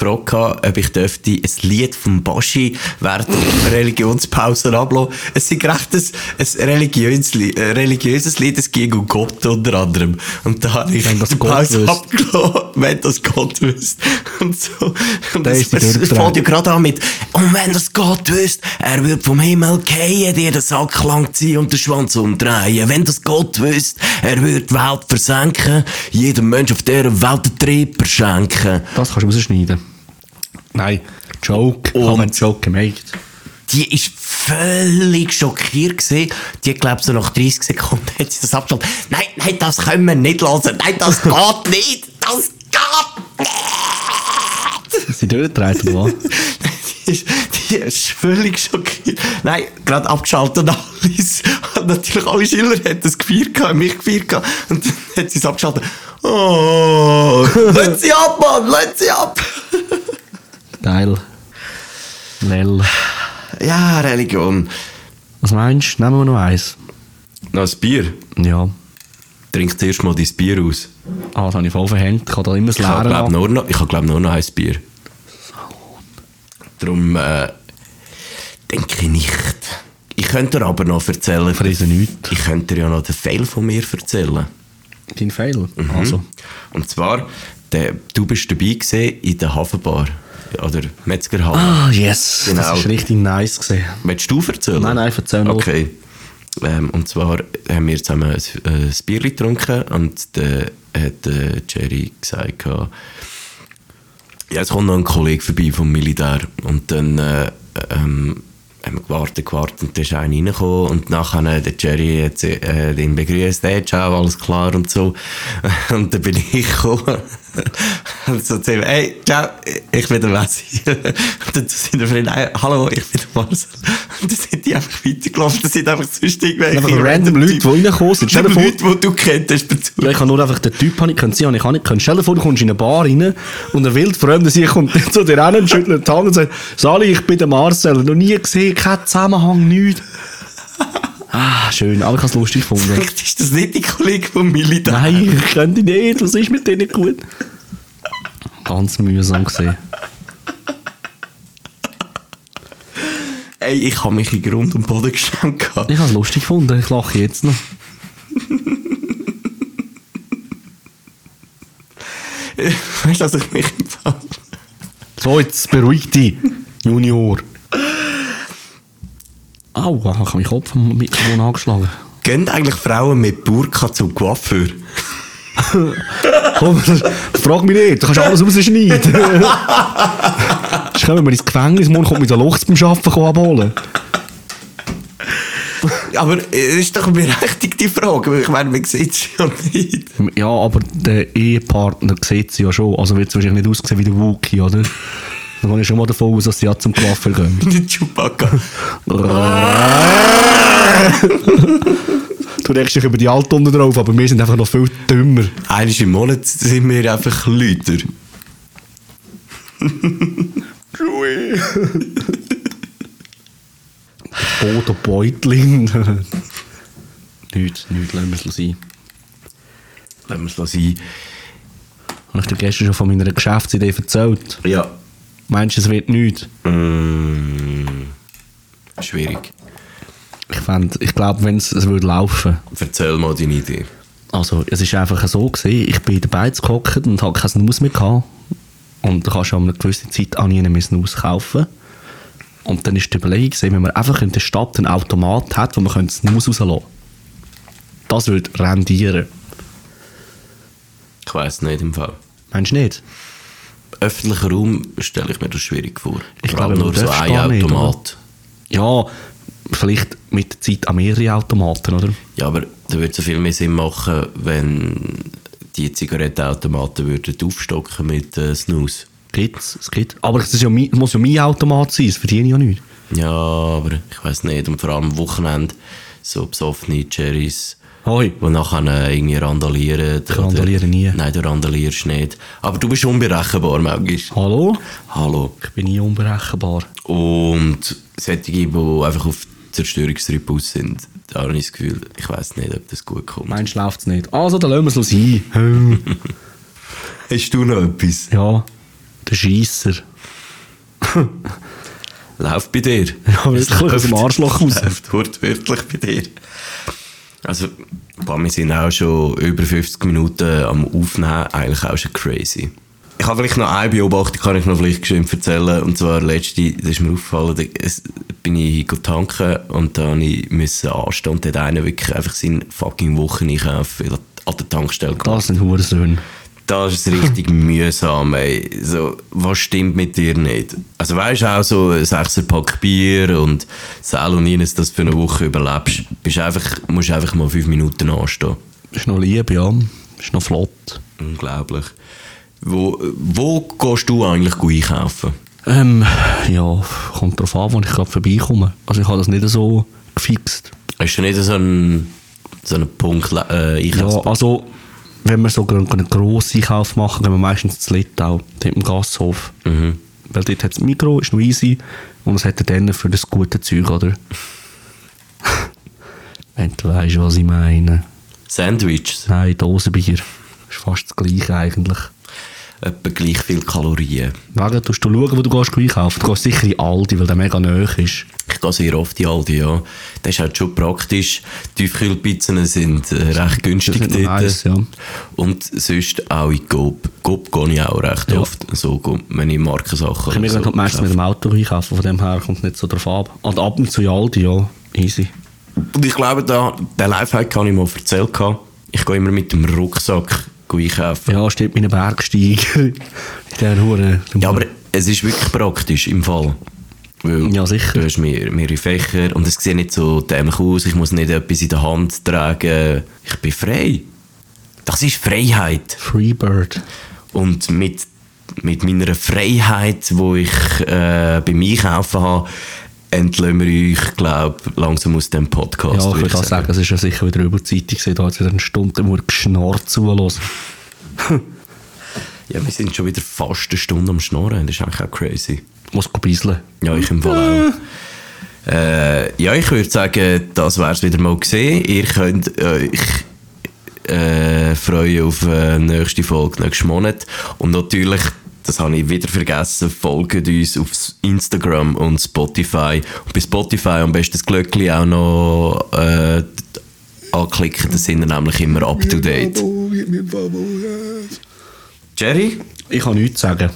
gefragt, ob ich dürfte ein Lied vom Baschi während der Religionspause ablassen. Es ist recht ein, ein religiöses, Lied, ein religiöses Lied, es ging um Gott unter anderem. Und da habe ich Wenn das die Gott Pause abgelassen, wenn das Gott wüsste. Und so. Und ist die es, es fängt ja gerade an mit, und wenn das Gott wüsste, er würde vom Himmel gehen, dir den Sack lang ziehen und den Schwanz umdrehen. Wenn das Gott wüsste, er würde die Welt versenken, jedem Mensch auf dieser Welt den Tripper schenken. Das kannst du rausschneiden. Nein, Joke. Und- habe einen Joke gemacht. Die ist völlig schockiert gewesen. Die hat, glaube so nach 30 Sekunden hat sie das abgeschaltet. Nein, nein, das können wir nicht hören. Nein, das geht nicht. Das geht nicht. Sie durchgedreht, oder was? Die ist, die ist völlig schockiert. Nein, gerade abgeschaltet alles. Und natürlich alle Schüler haben das gefeiert, gehabt, mich gefeiert. Und dann hat sie es abgeschaltet. Oh, lass sie ab, Mann, lass sie ab. Geil. Lel. Ja, Religion. Was meinst du? Nehmen wir noch eins. Noch ein Bier. Ja. Trink zuerst mal dein Bier aus. Ah, das habe ich voll verhängt. Ich kann da immer das Ich habe, glaube ich habe, glaub, nur noch ein Bier. Darum äh, denke ich nicht. Ich könnte dir aber noch erzählen. Friese nichts. Ich könnte dir ja noch den Fail von mir erzählen. Dein Fail. Mhm. Also. Und zwar, der, du bist dabei in der Hafenbar. Oder Metzgerhalle. Ah, yes. Genau. Das ist richtig nice gesehen. Willst du erzählen? Nein, nein, erzähl nur. Okay. Ähm, und zwar haben wir zusammen ein, ein Bier getrunken und dann hat äh, Jerry gesagt, ja, es kommt noch ein Kollege vorbei vom Militär. Und dann äh, ähm, haben wir gewartet, gewartet und dann ist einer reingekommen und nachher äh, der Jerry hat äh, den begrüßt, hey, ciao, alles klar und so. Und dann bin ich gekommen so zu ihm, hey, ciao, ich bin der Messi. Und dann sind wir Freunde, hey, hallo, ich bin der Marcel. Und dann sind die einfach weitergelaufen, das sind einfach sonst irgendwelche Einfach random Leute, die reingekommen sind. Stell Leute, die du kennst. Ja, ich habe nur einfach den Typ ich sehen, habe ich auch nicht können. Stell dir vor, du kommst in eine Bar rein und ein wildfremder sich kommt zu dir hin und schüttelt die Hand und sagt, Sali, ich bin der Marcel. Noch nie gesehen, kein Zusammenhang, nichts. Ah, schön, aber ich habe es lustig gefunden. Vielleicht ist das nicht die Kollege vom Militär. Nein, ich könnte nicht, was ist mit denen gut? Ganz mühsam gesehen. Ey, ich habe mich in Grund und Boden geschenkt. gehabt. Ich habe es lustig gefunden, ich lache jetzt noch. Weißt du, dass ich mich Fall... So, jetzt beruhig dich, Junior. Aua, ich habe meinen Kopf am Mikrofon angeschlagen. Gehen eigentlich Frauen mit Burka zum Coiffeur? Komm, frag mich nicht, du kannst alles rausschneiden. Jetzt kommen wir ins Gefängnis, morgen kommt mit der Loch zum Arbeiten abholen. aber es ist doch eine berechtigte Frage, weil ich meine, man sieht es ja nicht. Ja, aber der Ehepartner sieht sie ja schon. Also wird es wahrscheinlich nicht aussehen wie der Wookie, oder? Da gehe ich schon mal davon aus, dass sie ja zum Coiffeur gehen. Nicht Chewbacca. Du denkst dich über die Alttunden drauf, aber wir sind einfach noch viel dümmer. Einmal im Monat sind wir einfach Leute. Bodo Beutling. nichts, nichts, lassen wir es sein. Lassen wir es sein. Habe ich dir gestern schon von meiner Geschäftsidee erzählt? Ja. Meinst du, es wird nichts? Mm, schwierig. Ich, fänd, ich glaube, wenn es würde laufen. Erzähl mal deine Idee. Also, es ist einfach so gewesen, ich bin dabei gehockt und habe kein Snus mehr gehabt. Und da kannst du an einer gewissen Zeit auch nie mehr Snus kaufen. Und dann ist die Überlegung gewesen, wenn man einfach in der Stadt einen Automat hat, wo man Snus rauslassen könnte. Das würde rendieren. Ich weiss nicht im Fall. Meinst du nicht? Öffentlicher Raum stelle ich mir das schwierig vor. Ich glaube, nur so ein gar nicht, Automat. Ja, vielleicht mit der Zeit an mehrere Automaten, oder? ja, aber da würde es so viel mehr Sinn machen, wenn die Zigarettenautomaten würden aufstocken mit äh, Snooze. Gibt's, es gibt. Aber es, ja muss ja mein Automat sein, es verdiene ich ja nicht. Ja, aber ich weiß nicht. Und vor allem am Wochenende so besoffene Cherries, Hoi. die nachher äh, irgendwie randalieren. Ich randaliere nie. Nein, du randalierst nicht. Aber du bist unberechenbar manchmal. Hallo? Hallo. Ich bin nie unberechenbar. Und solche, die einfach auf Zerstörungstrip aus sind, da habe ich das Gefühl, ich weiß nicht, ob das gut kommt. Meinst du, läuft es nicht? Also, dann lassen wir es sein. Hast du noch etwas? ja, der Scheisser. Läuft bei dir? Ja, wirklich aus dem Arschloch raus. Läuft wortwörtlich bei dir. Also, boah, wir sind auch schon über 50 Minuten am Aufnehmen, eigentlich auch schon crazy. Ich habe vielleicht noch eine Beobachtung, kann ich noch vielleicht geschwind erzählen. Und zwar, letzte, das ist mir aufgefallen, da bin ich tanken und da musste ich anstehen und dort einer wirklich einfach seinen fucking Wocheneinkauf an der Tankstelle gemacht. Das sind Hurensöhne. Das ist richtig mühsam, ey. So, was stimmt mit dir nicht? Also weißt du auch so ein Sechserpack Bier und Salonines, dass du für eine Woche überlebst, bist einfach, musst einfach mal fünf Minuten anstehen. Ist noch lieb, ja. Ist noch flott. Unglaublich. Wo, wo gehst du eigentlich gut einkaufen? Ähm, ja, kommt drauf an, wann ich gerade vorbeikomme. Also ich habe das nicht so gefixt. Hast du nicht so einen, so einen Punkt äh, Ja, Einkaufspunkt? also, wenn wir so einen einen grossen Einkauf machen, gehen wir meistens zu Littau, dort im Gasthof. Mhm. Weil dort hat es Mikro, ist noch easy und es hat dann für das gute Zeug, oder? wenn du weißt, was ich meine. Sandwiches, Nein, Dosenbier. Ist fast das gleiche eigentlich. etwa gleich viel Kalorien. Wegen, tust du schauen, wo du gehst einkaufen. Du gehst sicher in Aldi, weil der mega nahe ist. Ich gehe sehr oft in Aldi, ja. Das ist halt schon praktisch. Tiefkühlpizzen sind äh, recht günstig sind dort. nice, ja. Und sonst auch in Coop. Coop gehe ich auch recht Ja. oft. So, go- wenn ich Markensachen Ich mir so meistens mit dem Auto einkaufen, von dem her kommt es nicht so drauf ab. Und ab und zu in Aldi, ja, easy. Und ich glaube, da, den Lifehack habe ich mal erzählt. Ich gehe immer mit dem Rucksack einkaufen. Ja, steht meine Bergsteiger in der Hure. Ja, aber es ist wirklich praktisch im Fall. Weil Ja, sicher. Du hast mehr, mehrere Fächer und es sieht nicht so dämlich aus. Ich muss nicht etwas in der Hand tragen. Ich bin frei. Das ist Freiheit. Freebird. Und mit, mit meiner Freiheit, die ich äh, beim Einkaufen habe, entlösen wir euch, glaube langsam aus dem Podcast. Ja, ich würde auch sagen, es ist ja sicher wieder Überzeitung gewesen. Da hat wieder eine Stunde nur geschnarrt zuhören. Ja, wir sind schon wieder fast eine Stunde am Schnorren. Das ist eigentlich auch crazy. Muss ein bisschen. Ja, ich im Fall auch. Äh, ja, ich würde sagen, das wäre es wieder mal gesehen. Ihr könnt euch äh, freuen auf äh, nächste Folge nächsten Monat. Und natürlich, das habe ich wieder vergessen, folgt uns auf Instagram und Spotify. Und bei Spotify am besten das Glöckchen auch noch äh, anklicken, dann sind wir nämlich immer up to date. Jerry, Ich kann nichts sagen.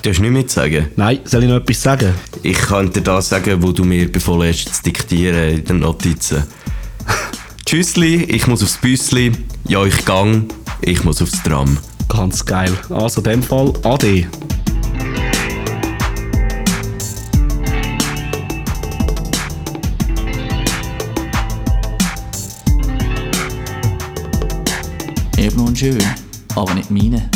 Du hast nichts mehr zu sagen? Nein, soll ich noch etwas sagen? Ich könnte dir das sagen, wo du mir bevorlässt, hast, zu diktieren in den Notizen. Tschüssli, ich muss aufs Büssli. Ja, ich gang. Ich muss aufs Tram. Ganz geil. Also in dem Fall, Ade. Eben und schön, aber nicht meine.